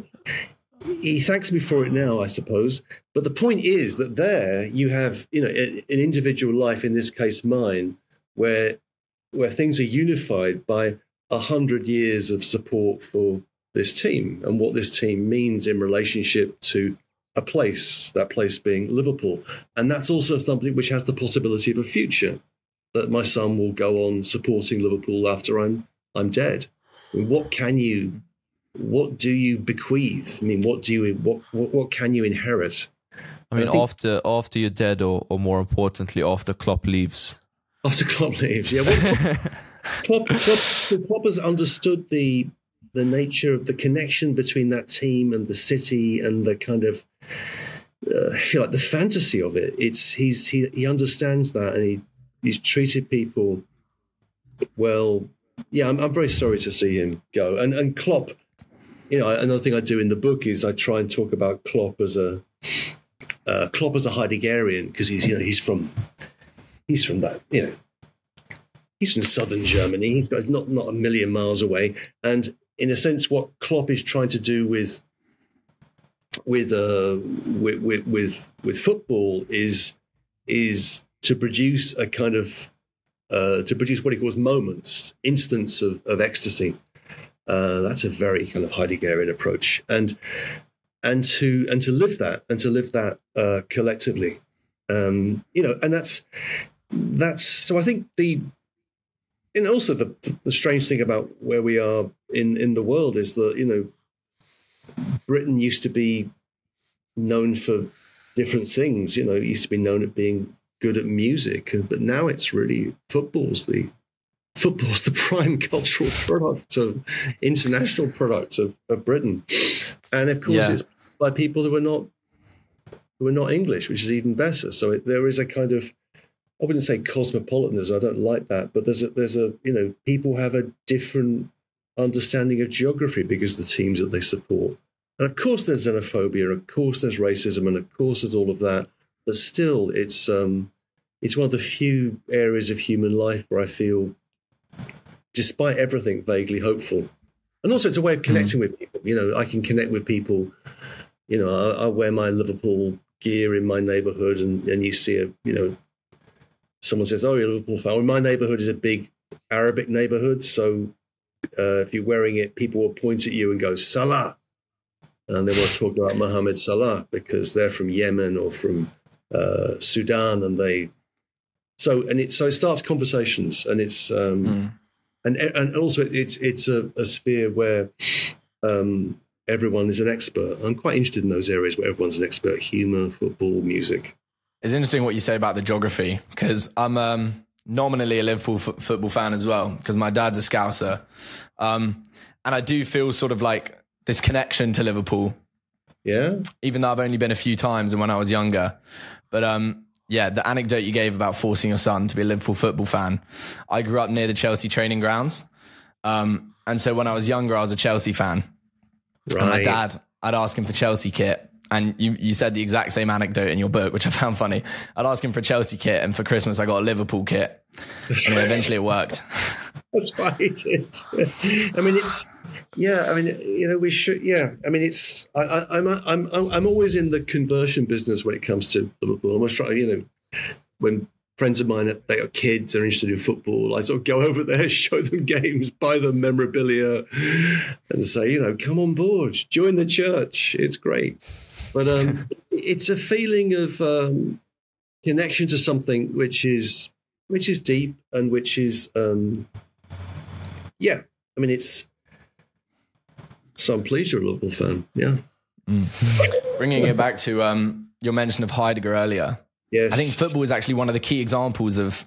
he thanks me for it now, I suppose. But the point is that there you have, you know, an individual life, in this case mine, where where things are unified by a hundred years of support for this team and what this team means in relationship to a place, that place being Liverpool. And that's also something which has the possibility of a future that my son will go on supporting Liverpool after I'm I'm dead. What can you what do you bequeath? I mean what do you what what, what can you inherit? I mean I after after you're dead or, or more importantly after klopp leaves. After klopp leaves yeah well, klopp, klopp, klopp has understood the the nature of the connection between that team and the city and the kind of uh, I feel like the fantasy of it. It's he's he he understands that and he he's treated people well yeah, I'm, I'm very sorry to see him go. And and Klopp, you know, another thing I do in the book is I try and talk about Klopp as a uh, Klopp as a Heideggerian because he's you know he's from he's from that you know he's from southern Germany. He's got not not a million miles away, and in a sense, what Klopp is trying to do with with uh with with with, with football is is to produce a kind of uh, to produce what he calls moments, instants of, of ecstasy. Uh, that's a very kind of Heideggerian approach, and and to and to live that and to live that uh, collectively, um, you know, and that's that's so. I think the and also the the strange thing about where we are in in the world is that you know Britain used to be known for different things. You know, it used to be known at being good at music, but now it's really football's the football's the prime cultural product of international product of, of Britain, and of course Yeah. it's by people who are not who are not English, which is even better. So it, there is a kind of I wouldn't say cosmopolitanism. I don't like that, but there's a there's a you know people have a different understanding of geography because of the teams that they support. And of course, there's xenophobia, of course, there's racism, and of course, there's all of that. But still, it's um, it's one of the few areas of human life where I feel, despite everything, vaguely hopeful. And also, it's a way of connecting with people. You know, I can connect with people. You know, I, I wear my Liverpool gear in my neighbourhood, and, and you see a you know, someone says, "Oh, you're a Liverpool fan." Well, my neighbourhood is a big Arabic neighbourhood, so uh, if you're wearing it, people will point at you and go Salah, and they to talk about Mohammed Salah because they're from Yemen or from uh, Sudan, and they so and it so it starts conversations, and it's um, Mm. and and also it's it's a, a sphere where um, everyone is an expert. I'm quite interested in those areas where everyone's an expert: humor, football, music. It's interesting what you say about the geography because I'm um, nominally a Liverpool f- football fan as well because my dad's a Scouser, um, and I do feel sort of like this connection to Liverpool, Yeah, even though I've only been a few times and when I was younger. But um, yeah, the anecdote you gave about forcing your son to be a Liverpool football fan, I grew up near the Chelsea training grounds, um, and so when I was younger, I was a Chelsea fan. right. And my dad, I'd ask him for Chelsea kit. And you, you said the exact same anecdote in your book, which I found funny. I'd ask him for a Chelsea kit, and for Christmas, I got a Liverpool kit. And eventually it worked. That's why he did. I mean, it's yeah. I mean, you know, we should. Yeah. I mean, it's. I, I, I'm. I'm. I'm always in the conversion business when it comes to Liverpool. I'm trying. You know, when friends of mine they got kids, they're interested in football. I sort of go over there, show them games, buy them memorabilia, and say, you know, come on board, join the church. It's great. But um, it's a feeling of um, connection to something which is which is deep and which is um, yeah. I mean, it's so I'm pleased you're a Liverpool fan. Yeah. Bringing it back to um, your mention of Heidegger earlier, Yes. I think football is actually one of the key examples of,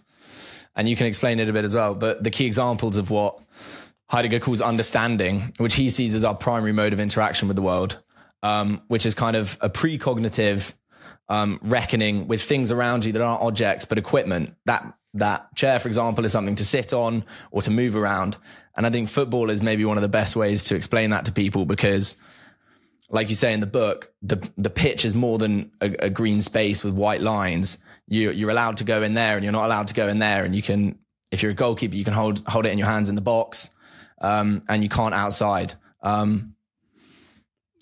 and you can explain it a bit as well, but the key examples of what Heidegger calls understanding, which he sees as our primary mode of interaction with the world, um, which is kind of a precognitive um, reckoning with things around you that aren't objects but equipment. That that chair, for example, is something to sit on or to move around. And I think football is maybe one of the best ways to explain that to people because like you say in the book, the the pitch is more than a, a green space with white lines. You you're allowed to go in there, and you're not allowed to go in there. And you can, if you're a goalkeeper, you can hold hold it in your hands in the box, um, and you can't outside. Um,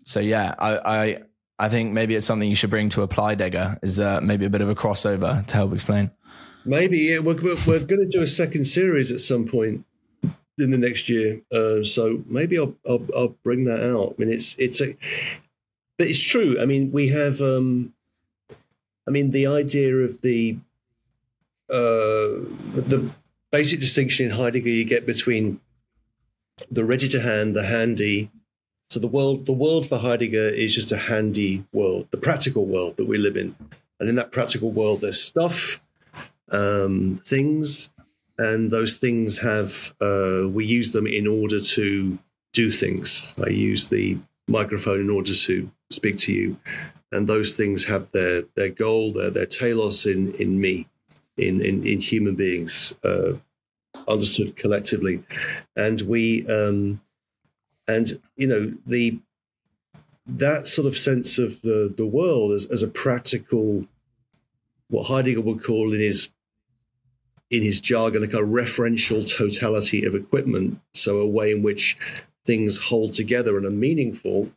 so yeah, I, I I think maybe it's something you should bring to Apply Heidegger is uh, maybe a bit of a crossover to help explain. Maybe yeah, we're, we're, we're going to do a second series at some point in the next year. Uh, so maybe I'll, I'll I'll bring that out. I mean, it's it's a, but it's true. I mean, we have. Um, I mean, the idea of the uh, the basic distinction in Heidegger you get between the ready to hand, the handy. So the world, the world for Heidegger is just a handy world, the practical world that we live in, and in that practical world, there's stuff um, things, and those things have uh, we use them in order to do things. I use the microphone in order to speak to you, and those things have their their goal, their their telos in in me, in in, in human beings. Uh, understood collectively, and we um, and you know the that sort of sense of the the world as, as a practical, what Heidegger would call in his in his jargon a kind of referential totality of equipment, so a way in which things hold together and are meaningful.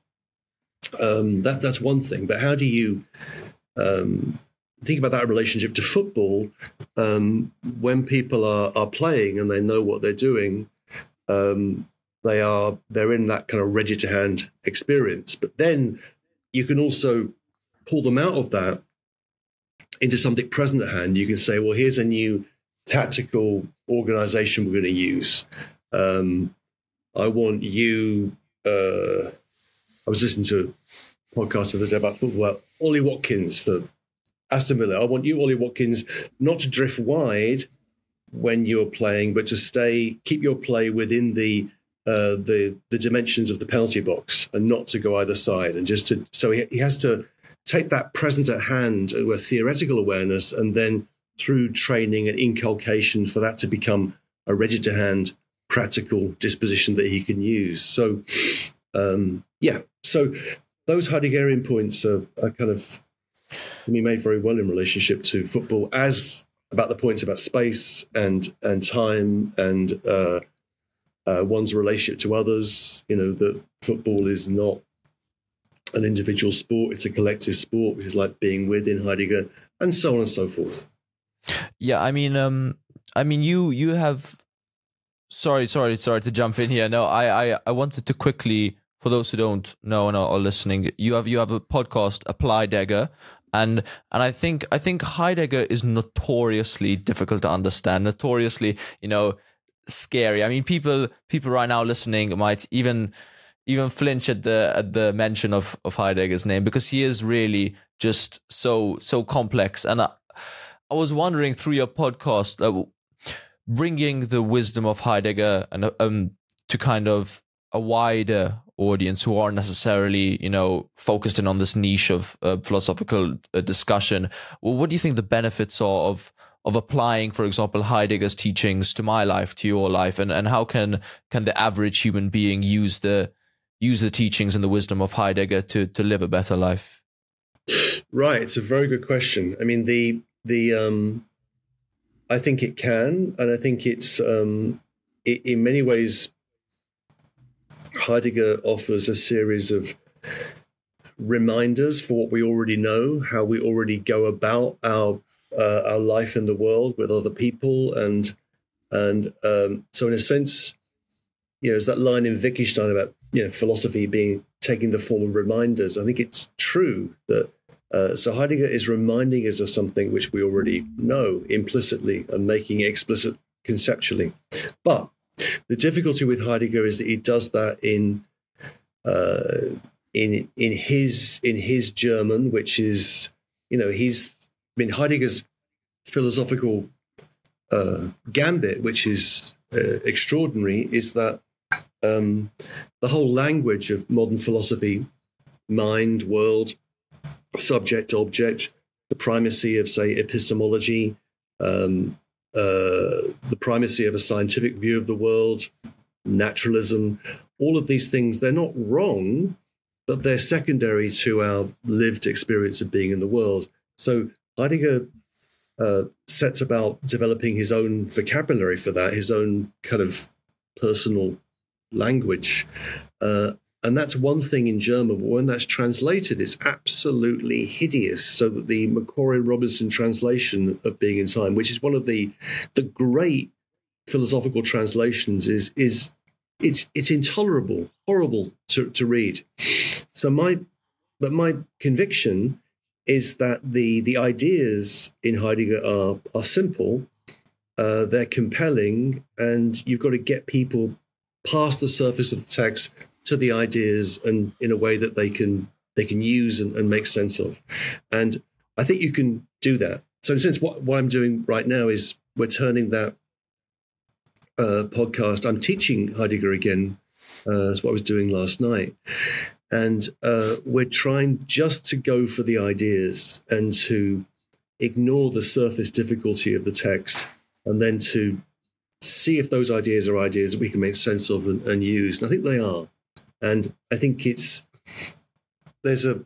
Um, that that's one thing, but how do you um, think about that relationship to football um, when people are are playing and they know what they're doing? Um, they are they're in that kind of ready to hand experience. But then you can also pull them out of that into something present at hand. You can say, well, here's a new tactical organization we're going to use. Um, I want you. Uh, I was listening to a podcast of the other day about football. Ollie Watkins for Aston Villa. I want you, Ollie Watkins, not to drift wide when you're playing, but to stay, keep your play within the uh, the the dimensions of the penalty box and not to go either side and just to so he, he has to take that present at hand with theoretical awareness and then through training and inculcation for that to become a ready to hand practical disposition that he can use so um, yeah so those heideggerian points are, are kind of can be made very well in relationship to football as about the points about space and and time and uh, uh, one's relationship to others. You know that football is not an individual sport; it's a collective sport, which is like being with in Heidegger, and so on and so forth. Yeah, I mean, um, I mean, you you have. Sorry, sorry, sorry to jump in here. No, I, I, I wanted to quickly, for those who don't know and are listening, you have you have a podcast, Apply Heidegger, and and I think I think Heidegger is notoriously difficult to understand. Notoriously, you know, scary. I mean, people people right now listening might even even flinch at the at the mention of of Heidegger's name because he is really just so so complex. And I was wondering through your podcast, uh, bringing the wisdom of Heidegger and um to kind of a wider audience who aren't necessarily you know focused in on this niche of uh, philosophical uh, discussion. Well, what do you think the benefits are of of applying, for example, Heidegger's teachings to my life, to your life, and, and how can can the average human being use the use the teachings and the wisdom of Heidegger to to live a better life? Right, it's a very good question. I mean, the the um, I think it can, and I think it's um, it, in many ways Heidegger offers a series of reminders for what we already know, how we already go about our uh, our life in the world with other people, and and um, so in a sense, you know, it's that line in Wittgenstein about you know philosophy being taking the form of reminders. I think it's true that. Uh, so Heidegger is reminding us of something which we already know implicitly and making explicit conceptually. But the difficulty with Heidegger is that he does that in uh, in in his in his German, which is you know he's I mean, Heidegger's philosophical uh, gambit, which is uh, extraordinary, is that um, the whole language of modern philosophy, mind, world, subject, object, the primacy of, say, epistemology, um, uh, the primacy of a scientific view of the world, naturalism, all of these things, they're not wrong, but they're secondary to our lived experience of being in the world. So Heidegger uh, sets about developing his own vocabulary for that, his own kind of personal language. Uh, and that's one thing in German, but when that's translated, it's absolutely hideous. So that the Macquarrie Robinson translation of Being and Time, which is one of the the great philosophical translations, is is it's it's intolerable, horrible to, to read. So my but my conviction is that the the ideas in Heidegger are are simple, uh, they're compelling, and you've got to get people past the surface of the text to the ideas and in a way that they can they can use and, and make sense of. And I think you can do that. So in a sense, what, what I'm doing right now is we're turning that uh, podcast. I'm teaching Heidegger again. Uh, that's what I was doing last night and uh, we're trying just to go for the ideas and to ignore the surface difficulty of the text and then to see if those ideas are ideas that we can make sense of and, and use. And I think they are. And I think it's there's a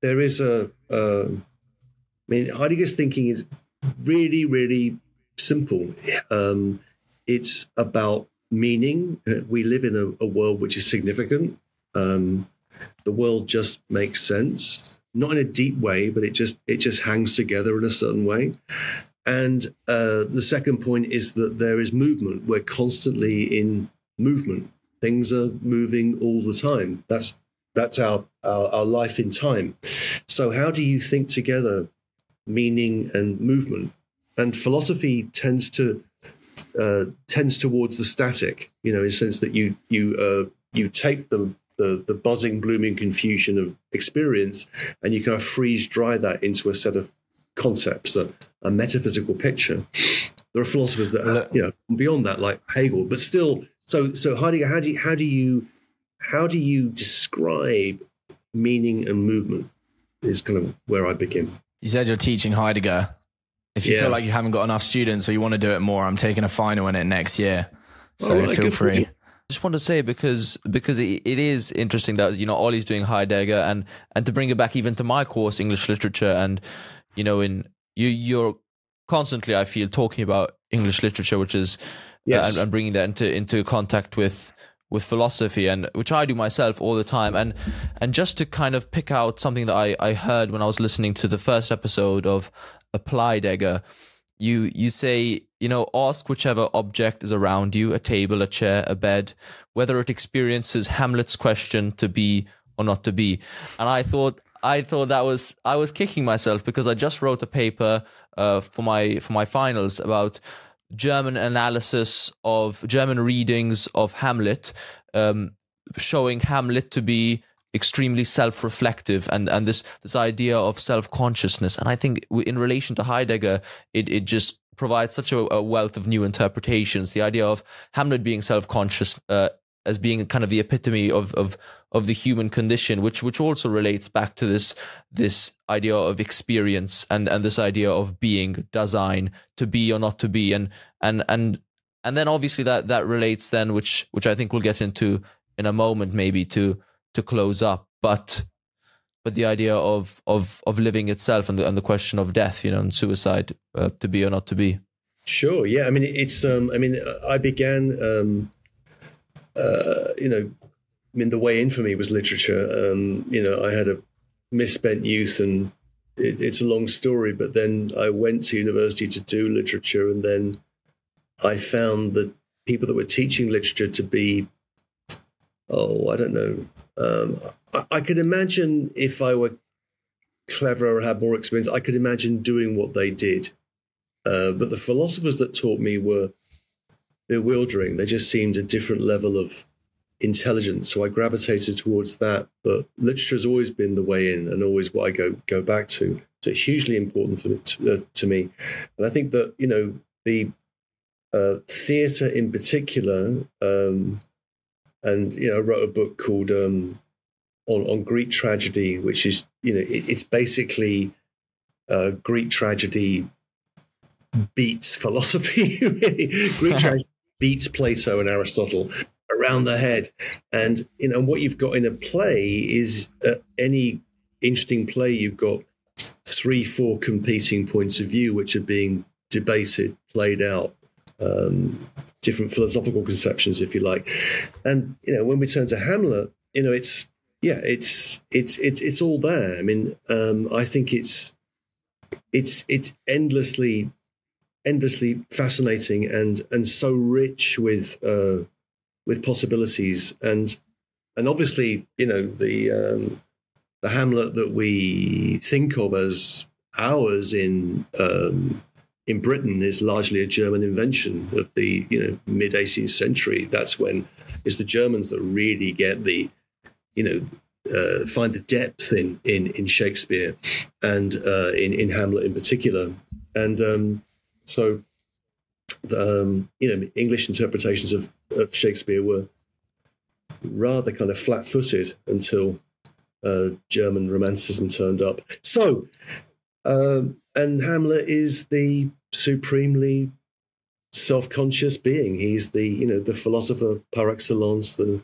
there is a. Uh, I mean, Heidegger's thinking is really, really simple. Um, it's about meaning. We live in a, a world which is significant. Um, the world just makes sense, not in a deep way, but it just it just hangs together in a certain way. And uh, the second point is that there is movement. We're constantly in movement. Things are moving all the time. That's that's our, our, our life in time. So how do you think together meaning and movement? And philosophy tends to uh, tends towards the static, you know, in the sense that you you uh, you take the, the the buzzing, blooming confusion of experience, and you kind of freeze dry that into a set of concepts, a, a metaphysical picture. There are philosophers that are, you know beyond that, like Hegel, but still. So so Heidegger, how do you, how do you how do you describe meaning and movement? Is kind of where I begin. You said you're teaching Heidegger. If you Yeah. feel like you haven't got enough students or you want to do it more, I'm taking a final in it next year. So All right, feel free. I just want to say because because it, it is interesting that you know Ollie's doing Heidegger and and to bring it back even to my course English literature and you know in you you're constantly I feel talking about English literature which is Yes. and, and bringing that into into contact with with philosophy and which I do myself all the time and and just to kind of pick out something that I I heard when I was listening to the first episode of Apply Heidegger you you say you know ask whichever object is around you a table a chair a bed whether it experiences hamlet's question to be or not to be and i thought i thought that was i was kicking myself because i just wrote a paper uh, for my for my finals about german analysis of german readings of hamlet um, showing hamlet to be extremely self-reflective and and this this idea of self-consciousness. And i think in relation to heidegger it it just provides such a, a wealth of new interpretations. The idea of hamlet being self-conscious uh, as being kind of the epitome of of of the human condition which which also relates back to this this idea of experience and and this idea of being Dasein to be or not to be and and and and then obviously that that relates then which which i think we'll get into in a moment maybe to to close up but but the idea of of of living itself and the and the question of death you know and suicide uh, to be or not to be Sure. Yeah. I mean, it's. Um, I mean, I began. Um, uh, you know, I mean, the way in for me was literature. Um, you know, I had a misspent youth, and it, it's a long story. But then I went to university to do literature, and then I found that people that were teaching literature to be, oh, I don't know. Um, I, I could imagine if I were clever or had more experience, I could imagine doing what they did. Uh, but the philosophers that taught me were bewildering. They just seemed a different level of intelligence. So I gravitated towards that. But literature has always been the way in and always what I go go back to. So it's hugely important for me, to, uh, to me. And I think that, you know, the uh, theatre in particular, um, and, you know, I wrote a book called um, on, on Greek tragedy, which is, you know, it, it's basically uh, Greek tragedy beats philosophy. really. Greek tragedy beats Plato and Aristotle around the head. And you know what you've got in a play is uh, any interesting play you've got three, four competing points of view which are being debated, played out. Um, different philosophical conceptions, if you like, and you know when we turn to Hamlet, you know it's yeah, it's it's it's it's all there. I mean, um, I think it's it's it's endlessly endlessly fascinating and and so rich with uh, with possibilities and and obviously you know the um, the Hamlet that we think of as ours in um, in Britain is largely a German invention of the you know mid 18th century. That's when it's the Germans that really get the you know uh, find the depth in in in Shakespeare and uh, in in Hamlet in particular and um, so um, you know English interpretations of, of Shakespeare were rather kind of flat-footed until uh, German Romanticism turned up. So, um, and Hamlet is the supremely self-conscious being. He's the you know the philosopher par excellence, the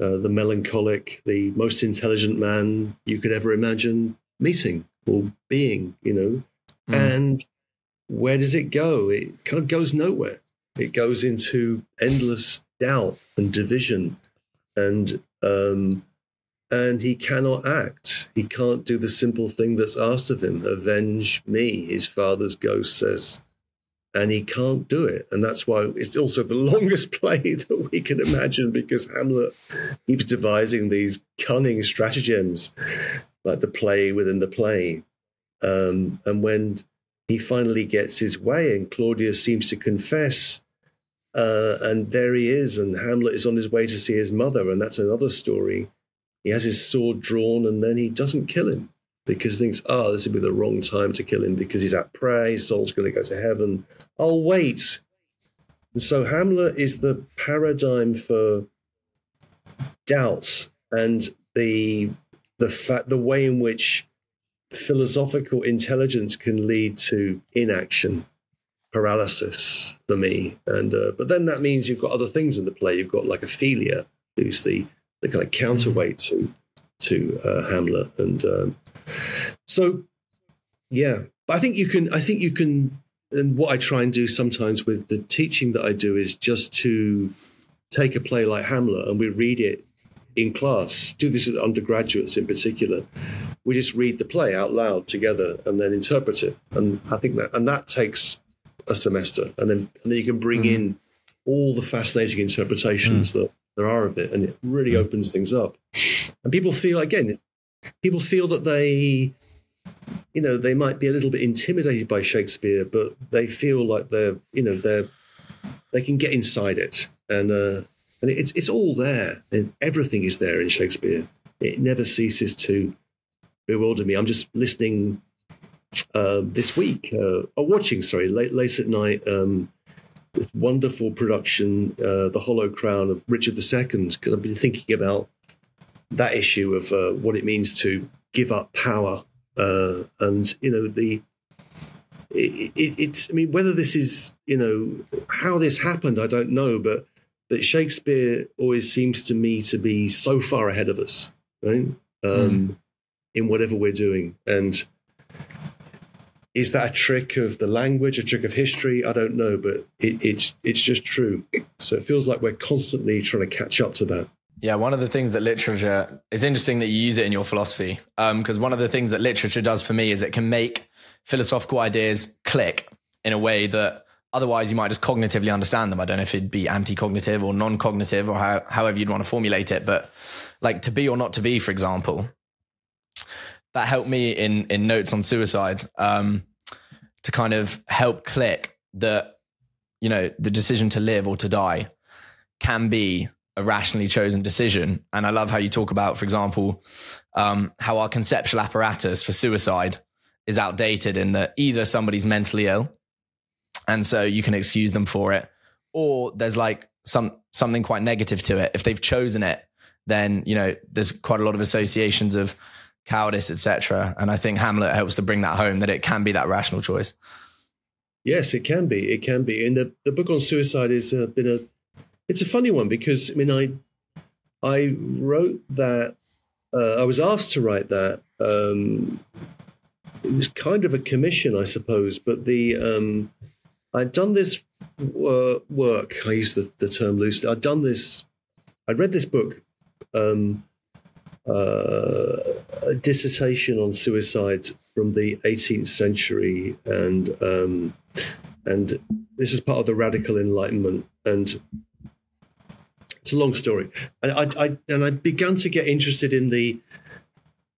uh, the melancholic, the most intelligent man you could ever imagine meeting or being. You know, Mm. and where does it go? It kind of goes nowhere. It goes into endless doubt and division, and um, and he cannot act. He can't do the simple thing that's asked of him: avenge me. His father's ghost says, and he can't do it. And that's why it's also the longest play that we can imagine, because Hamlet keeps devising these cunning stratagems, like the play within the play. Um, and when he finally gets his way, and Claudius seems to confess, uh, and there he is, and Hamlet is on his way to see his mother, and that's another story. He has his sword drawn, and then he doesn't kill him because he thinks, oh, this would be the wrong time to kill him because he's at prayer, his soul's going to go to heaven. I'll wait. And so Hamlet is the paradigm for doubts and the the fact the way in which philosophical intelligence can lead to inaction paralysis for me. And uh, but then that means you've got other things in the play. You've got like ophelia who's the the kind of counterweight to to uh, hamlet. And um, so yeah. But i think you can i think you can and what i try and do sometimes with the teaching that i do is just to take a play like hamlet and we read it in class do this with undergraduates in particular. We just read the play out loud together and then interpret it. And i think that and that takes a semester. And then and then you can bring Mhm. in all the fascinating interpretations that there are of it and it really opens things up. And people feel again people feel that they you know they might be a little bit intimidated by shakespeare but they feel like they're you know they're they can get inside it. And uh and it's it's all there. And everything is there in shakespeare. It never ceases to bewilder me. I'm just listening uh, this week uh, or watching sorry late late at night um this wonderful production uh, the hollow crown of richard ii because i've been thinking about that issue of uh, what it means to give up power uh, and you know the it, it, it's i mean whether this is you know how this happened i don't know but but shakespeare always seems to me to be so far ahead of us right? Um, in whatever we're doing. And is that a trick of the language a trick of history? I don't know but it, it's it's just true. So it feels like we're constantly trying to catch up to that. Yeah, one of the things that literature it's interesting that you use it in your philosophy. Because one of the things that literature does for me is it can make philosophical ideas click in a way that otherwise you might just cognitively understand them. I don't know if it'd be anti-cognitive or non-cognitive or how, however you'd want to formulate it, but like to be or not to be, for example, that helped me in in notes on suicide um, to kind of help click that you know the decision to live or to die can be a rationally chosen decision. And I love how you talk about, for example, um, how our conceptual apparatus for suicide is outdated in that either somebody's mentally ill and so you can excuse them for it, or there's like some something quite negative to it. If they've chosen it, then you know there's quite a lot of associations of cowardice, etc. And I think Hamlet helps to bring that home that it can be that rational choice. Yes, it can be. It can be. And the, the book on suicide has uh, been a. It's a funny one because I mean I, I wrote that. Uh, I was asked to write that. Um, it was kind of a commission, I suppose, but the um, I'd done this uh, work. I use the, the term loosely. I'd done this. I'd read this book, um, uh, a dissertation on suicide from the 18th century, and um, and this is part of the radical enlightenment and it's a long story and I, I and i began to get interested in the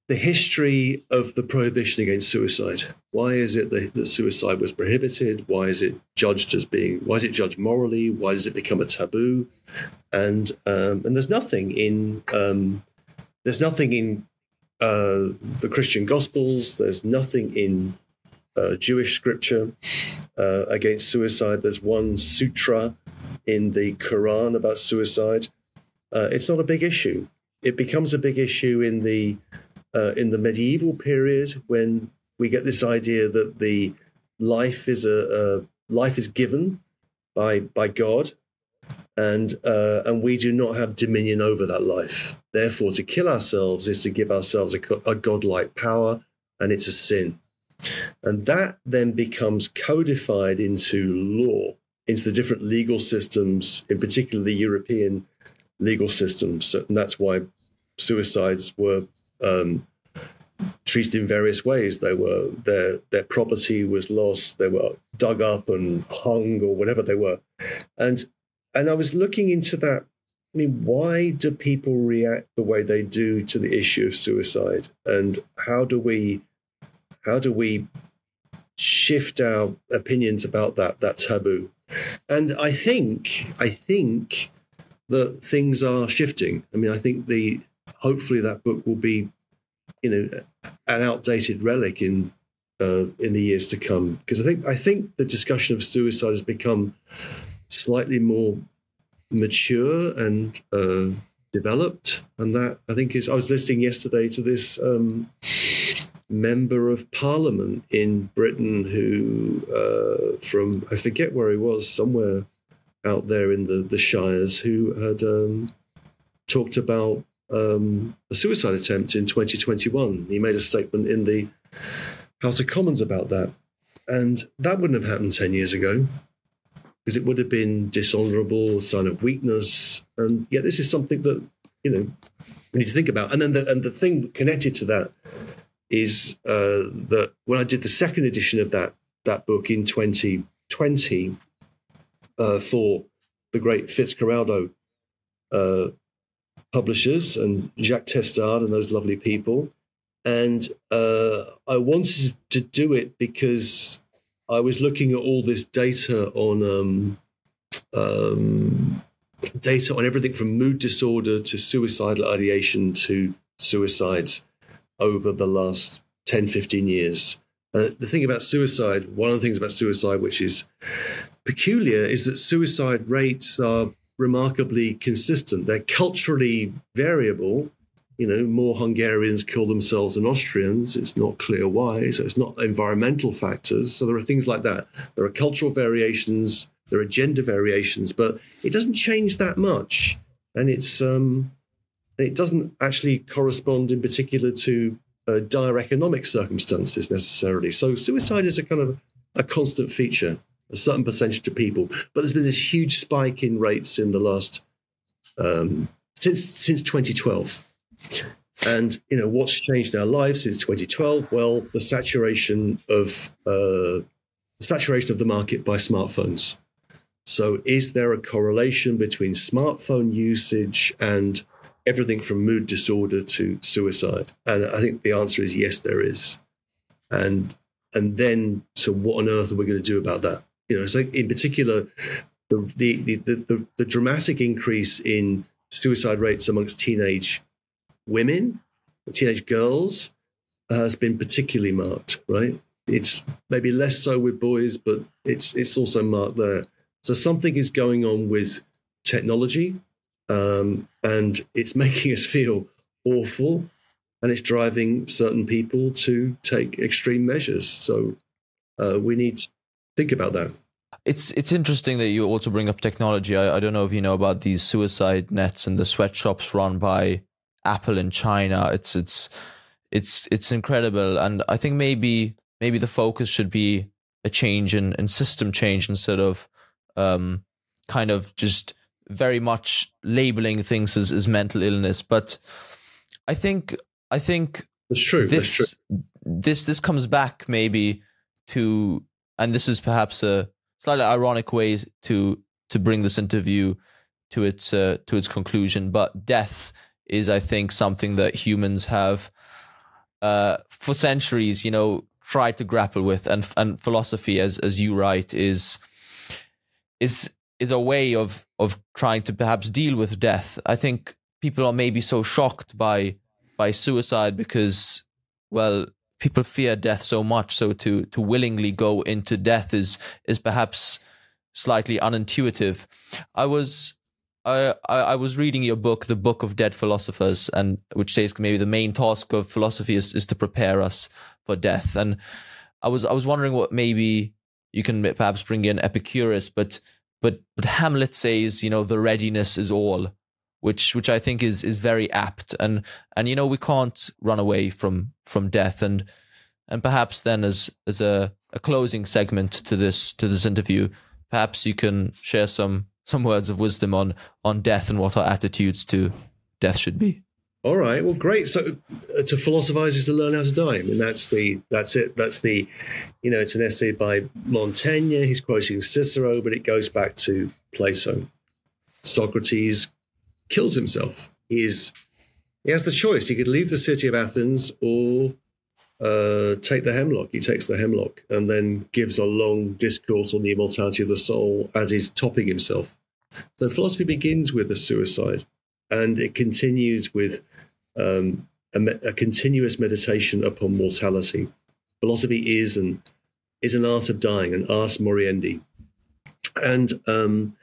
the history of the prohibition against suicide why is it that, suicide was prohibited why is it judged as being why is it judged morally why does it become a taboo and um, and there's nothing in um, there's nothing in uh, the christian gospels there's nothing in uh, Jewish scripture uh, against suicide. There's one sutra in the Quran about suicide. Uh, it's not a big issue. It becomes a big issue in the uh, in the medieval period when we get this idea that the life is a, a life is given by by God, and uh, and we do not have dominion over that life. Therefore, to kill ourselves is to give ourselves a, a godlike power, and it's a sin. And that then becomes codified into law, into the different legal systems, in particular the European legal systems. And that's why suicides were um, treated in various ways. They were their their property was lost. They were dug up and hung or whatever they were. And and I was looking into that. I mean, why do people react the way they do to the issue of suicide? And how do we how do we shift our opinions about that that taboo? And I think I think that things are shifting. I mean, I think the hopefully that book will be, you know, an outdated relic in uh, in the years to come. Because I think I think the discussion of suicide has become slightly more mature and uh, developed, and that I think is. I was listening yesterday to this. Um, member of parliament in Britain who, uh, from I forget where he was, somewhere out there in the, the Shires, who had um, talked about um, a suicide attempt in 2021. He made a statement in the House of Commons about that. And that wouldn't have happened 10 years ago because it would have been dishonorable, sign of weakness. And yet, this is something that, you know, we need to think about. And then the, and the thing connected to that is uh, that when I did the second edition of that, that book in 2020 uh, for the great Fitzcarraldo uh, publishers and Jacques Testard and those lovely people. And uh, I wanted to do it because I was looking at all this data on um, um, data on everything from mood disorder to suicidal ideation to suicides over the last 10, 15 years. Uh, the thing about suicide, one of the things about suicide, which is peculiar, is that suicide rates are remarkably consistent. They're culturally variable. You know, more Hungarians kill themselves than Austrians. It's not clear why. So it's not environmental factors. So there are things like that. There are cultural variations. There are gender variations, but it doesn't change that much, and it's um, it doesn't actually correspond in particular to uh, dire economic circumstances necessarily. So suicide is a kind of a constant feature a certain percentage of people. But there's been this huge spike in rates in the last um, since since 2012. And you know what's changed in our lives since 2012? Well, the saturation of uh, saturation of the market by smartphones. So, is there a correlation between smartphone usage and everything from mood disorder to suicide? And I think the answer is yes, there is. And and then, so what on earth are we going to do about that? You know, so in particular, the, the, the, the, the dramatic increase in suicide rates amongst teenage women, teenage girls, has been particularly marked, right? It's maybe less so with boys, but it's it's also marked there. So something is going on with technology, um, and it's making us feel awful, and it's driving certain people to take extreme measures. So uh, we need think about that. It's it's interesting that you also bring up technology. I, I don't know if you know about these suicide nets and the sweatshops run by Apple in China. It's it's it's it's incredible, and I think maybe maybe the focus should be a change in, in system change instead of um, kind of just very much labeling things as, as mental illness. But I think I think true. This true. this this comes back maybe to and this is perhaps a slightly ironic way to to bring this interview to its uh, to its conclusion. But death is, I think, something that humans have uh, for centuries, you know, tried to grapple with, and and philosophy, as as you write, is is is a way of of trying to perhaps deal with death. I think people are maybe so shocked by by suicide because, well, people fear death so much. So to to willingly go into death is is perhaps slightly unintuitive. I was I, I was reading your book, The Book of Dead Philosophers, and which says maybe the main task of philosophy is, is to prepare us for death. And I was I was wondering what maybe you can perhaps bring in Epicurus, but but but Hamlet says, you know, the readiness is all, which which I think is is very apt. And and you know, we can't run away from from death. And and perhaps then as as a, a closing segment to this to this interview, perhaps you can share some some words of wisdom on on death and what our attitudes to death should be. All right. Well, great. So uh, to philosophize is to learn how to die. I mean, that's the that's it. That's the, you know, it's an essay by Montaigne. He's quoting Cicero, but it goes back to Plato. Socrates kills himself. He is he has the choice. He could leave the city of Athens or uh, take the hemlock. He takes the hemlock and then gives a long discourse on the immortality of the soul as he's topping himself. So philosophy begins with a suicide, and it continues with um, a, a, continuous meditation upon mortality. Philosophy is an is an art of dying, an ars moriendi, and um,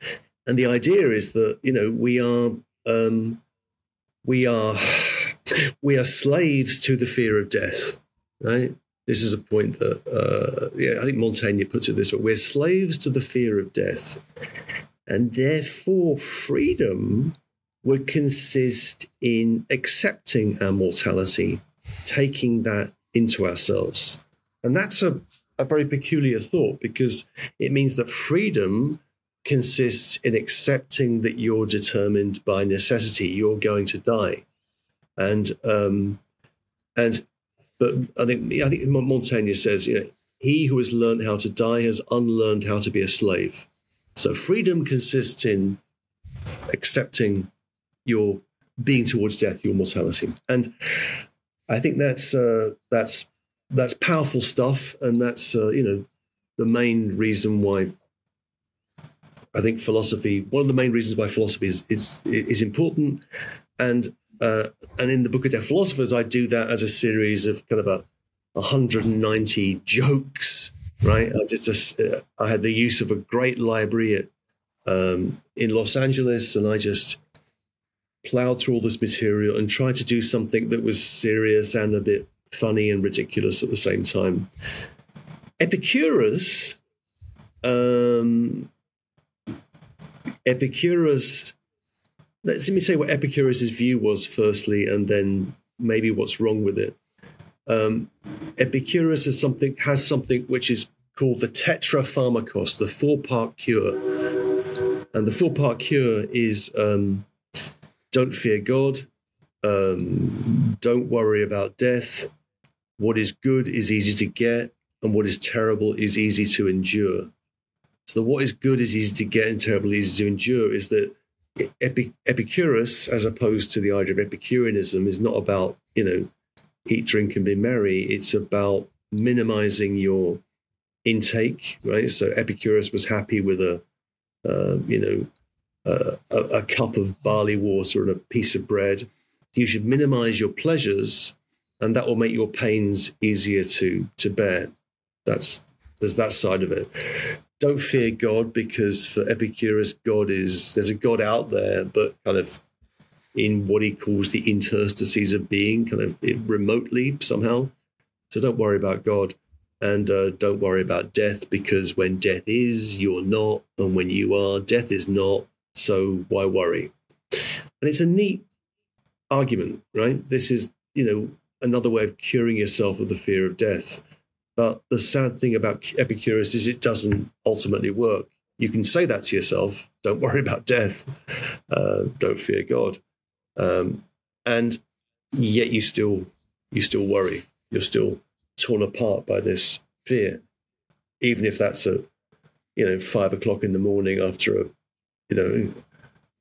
and the idea is that you know we are um, we are we are slaves to the fear of death, right? This is a point that uh, yeah, I think Montaigne puts it this way: we're slaves to the fear of death, and therefore freedom would consist in accepting our mortality, taking that into ourselves. And that's a, a very peculiar thought because it means that freedom consists in accepting that you're determined by necessity, you're going to die. And um, and but I think I think Montaigne says, you know, he who has learned how to die has unlearned how to be a slave. So freedom consists in accepting your being towards death, your mortality. And I think that's uh, that's that's powerful stuff, and that's uh, you know the main reason why I think philosophy. One of the main reasons why philosophy is is, is important, and uh, and in the book of Dead Philosophers, I do that as a series of kind of a 190 jokes. Right, I just, uh, I had the use of a great library at, um, in Los Angeles, and I just plowed through all this material and tried to do something that was serious and a bit funny and ridiculous at the same time. Epicurus, um, Epicurus, let me say what Epicurus's view was firstly, and then maybe what's wrong with it. Um, Epicurus has something has something which is called the tetrapharmakos, the four part cure, and the four part cure is um, don't fear God, um, don't worry about death. What is good is easy to get, and what is terrible is easy to endure. So, what is good is easy to get and terrible easy to endure is that Epicurus, as opposed to the idea of Epicureanism, is not about, you know, eat, drink, and be merry. It's about minimizing your intake, right? So, Epicurus was happy with a, uh, you know, a, a, cup of barley water and a piece of bread. You should minimize your pleasures, and that will make your pains easier to to bear. That's there's that side of it. Don't fear God because for Epicurus, God is there's a God out there, but kind of in what he calls the interstices of being, kind of remotely somehow. So don't worry about God. And uh, don't worry about death because when death is, you're not. And when you are, death is not. So why worry? And it's a neat argument, right? This is, you know, another way of curing yourself of the fear of death. But the sad thing about Epicurus is it doesn't ultimately work. You can say that to yourself. Don't worry about death. Uh, don't fear God. Um, and yet you still you still worry. You're still torn apart by this fear, even if that's at you know five o'clock in the morning after a you know,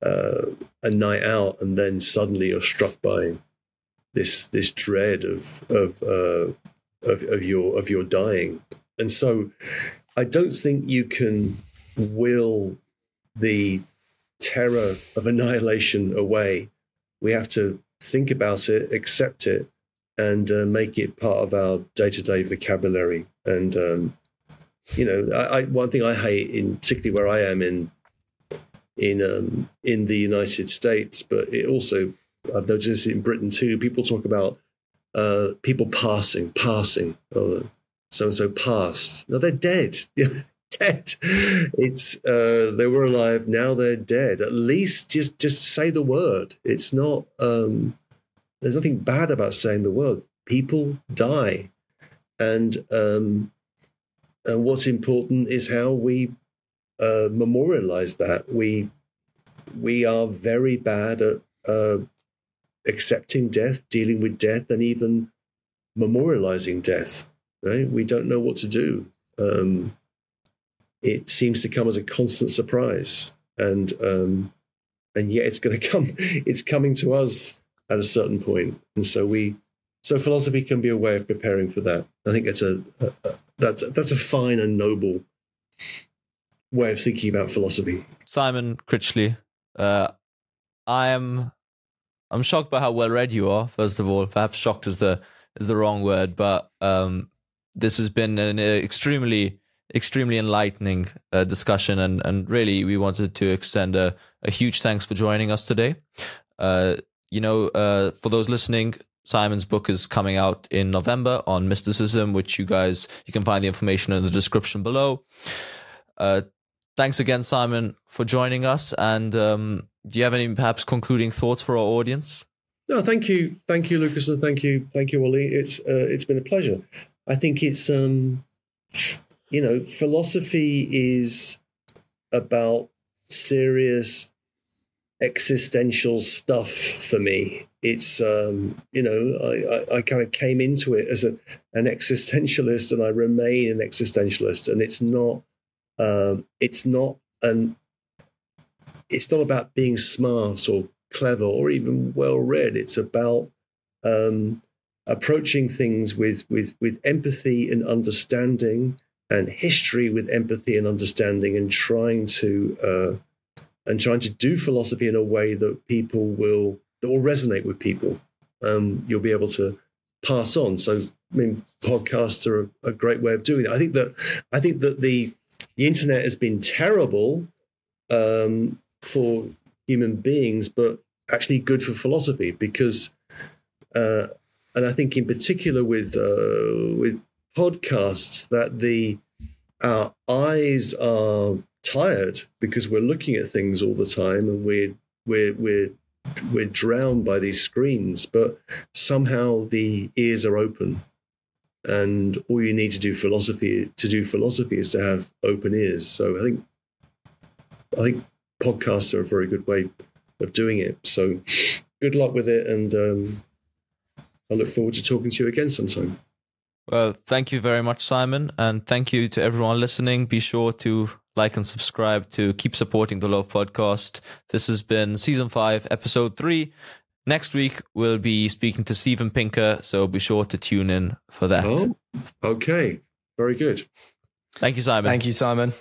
uh, a night out, and then suddenly you're struck by this this dread of of, uh, of of your of your dying, and so I don't think you can will the terror of annihilation away. We have to think about it, accept it, and uh, make it part of our day to day vocabulary. And um, you know, I, I, one thing I hate, in particularly where I am in in um, in the United States, but it also I've noticed in Britain too. People talk about uh, people passing, passing. Oh, so and so passed. No, they're dead. dead. It's uh, they were alive, now they're dead. At least just just say the word. It's not. Um, there's nothing bad about saying the word. People die, and um, and what's important is how we uh, memorialize that. We we are very bad at uh, accepting death, dealing with death, and even memorializing death. Right? We don't know what to do. Um, it seems to come as a constant surprise, and um, and yet it's going to come. It's coming to us at a certain point, and so we. So philosophy can be a way of preparing for that. I think it's a, a, a that's that's a fine and noble way of thinking about philosophy. Simon Critchley, uh, I am I'm shocked by how well read you are. First of all, perhaps shocked is the is the wrong word, but um, this has been an extremely extremely enlightening uh, discussion, and and really we wanted to extend a, a huge thanks for joining us today. Uh, you know, uh, for those listening, Simon's book is coming out in November on mysticism, which you guys you can find the information in the description below. Uh, thanks again, Simon, for joining us. And um, do you have any perhaps concluding thoughts for our audience? No, thank you, thank you, Lucas, and thank you, thank you, Ollie. It's uh, it's been a pleasure. I think it's um, you know, philosophy is about serious existential stuff for me it's um, you know I, I, I, kind of came into it as a, an existentialist and I remain an existentialist and it's not um, it's not an it's not about being smart or clever or even well read it's about um, approaching things with with with empathy and understanding and history with empathy and understanding and trying to uh, and trying to do philosophy in a way that people will that will resonate with people. Um, you'll be able to pass on. So, I mean, podcasts are a, a, great way of doing it. I think that I think that the the internet has been terrible um, for human beings, but actually good for philosophy because, uh, and I think in particular with uh, with podcasts that the our eyes are tired because we're looking at things all the time and we're we're we're we're drowned by these screens, but somehow the ears are open. And all you need to do philosophy to do philosophy is to have open ears. So I think I think podcasts are a very good way of doing it. So good luck with it, and um, I look forward to talking to you again sometime. Well, thank you very much, Simon, and thank you to everyone listening. Be sure to like and subscribe to keep supporting the LOAF Podcast. This has been season five, episode three. Next week, we'll be speaking to Steven Pinker, so be sure to tune in for that. Oh, okay. Very good. Thank you, Simon. Thank you, Simon.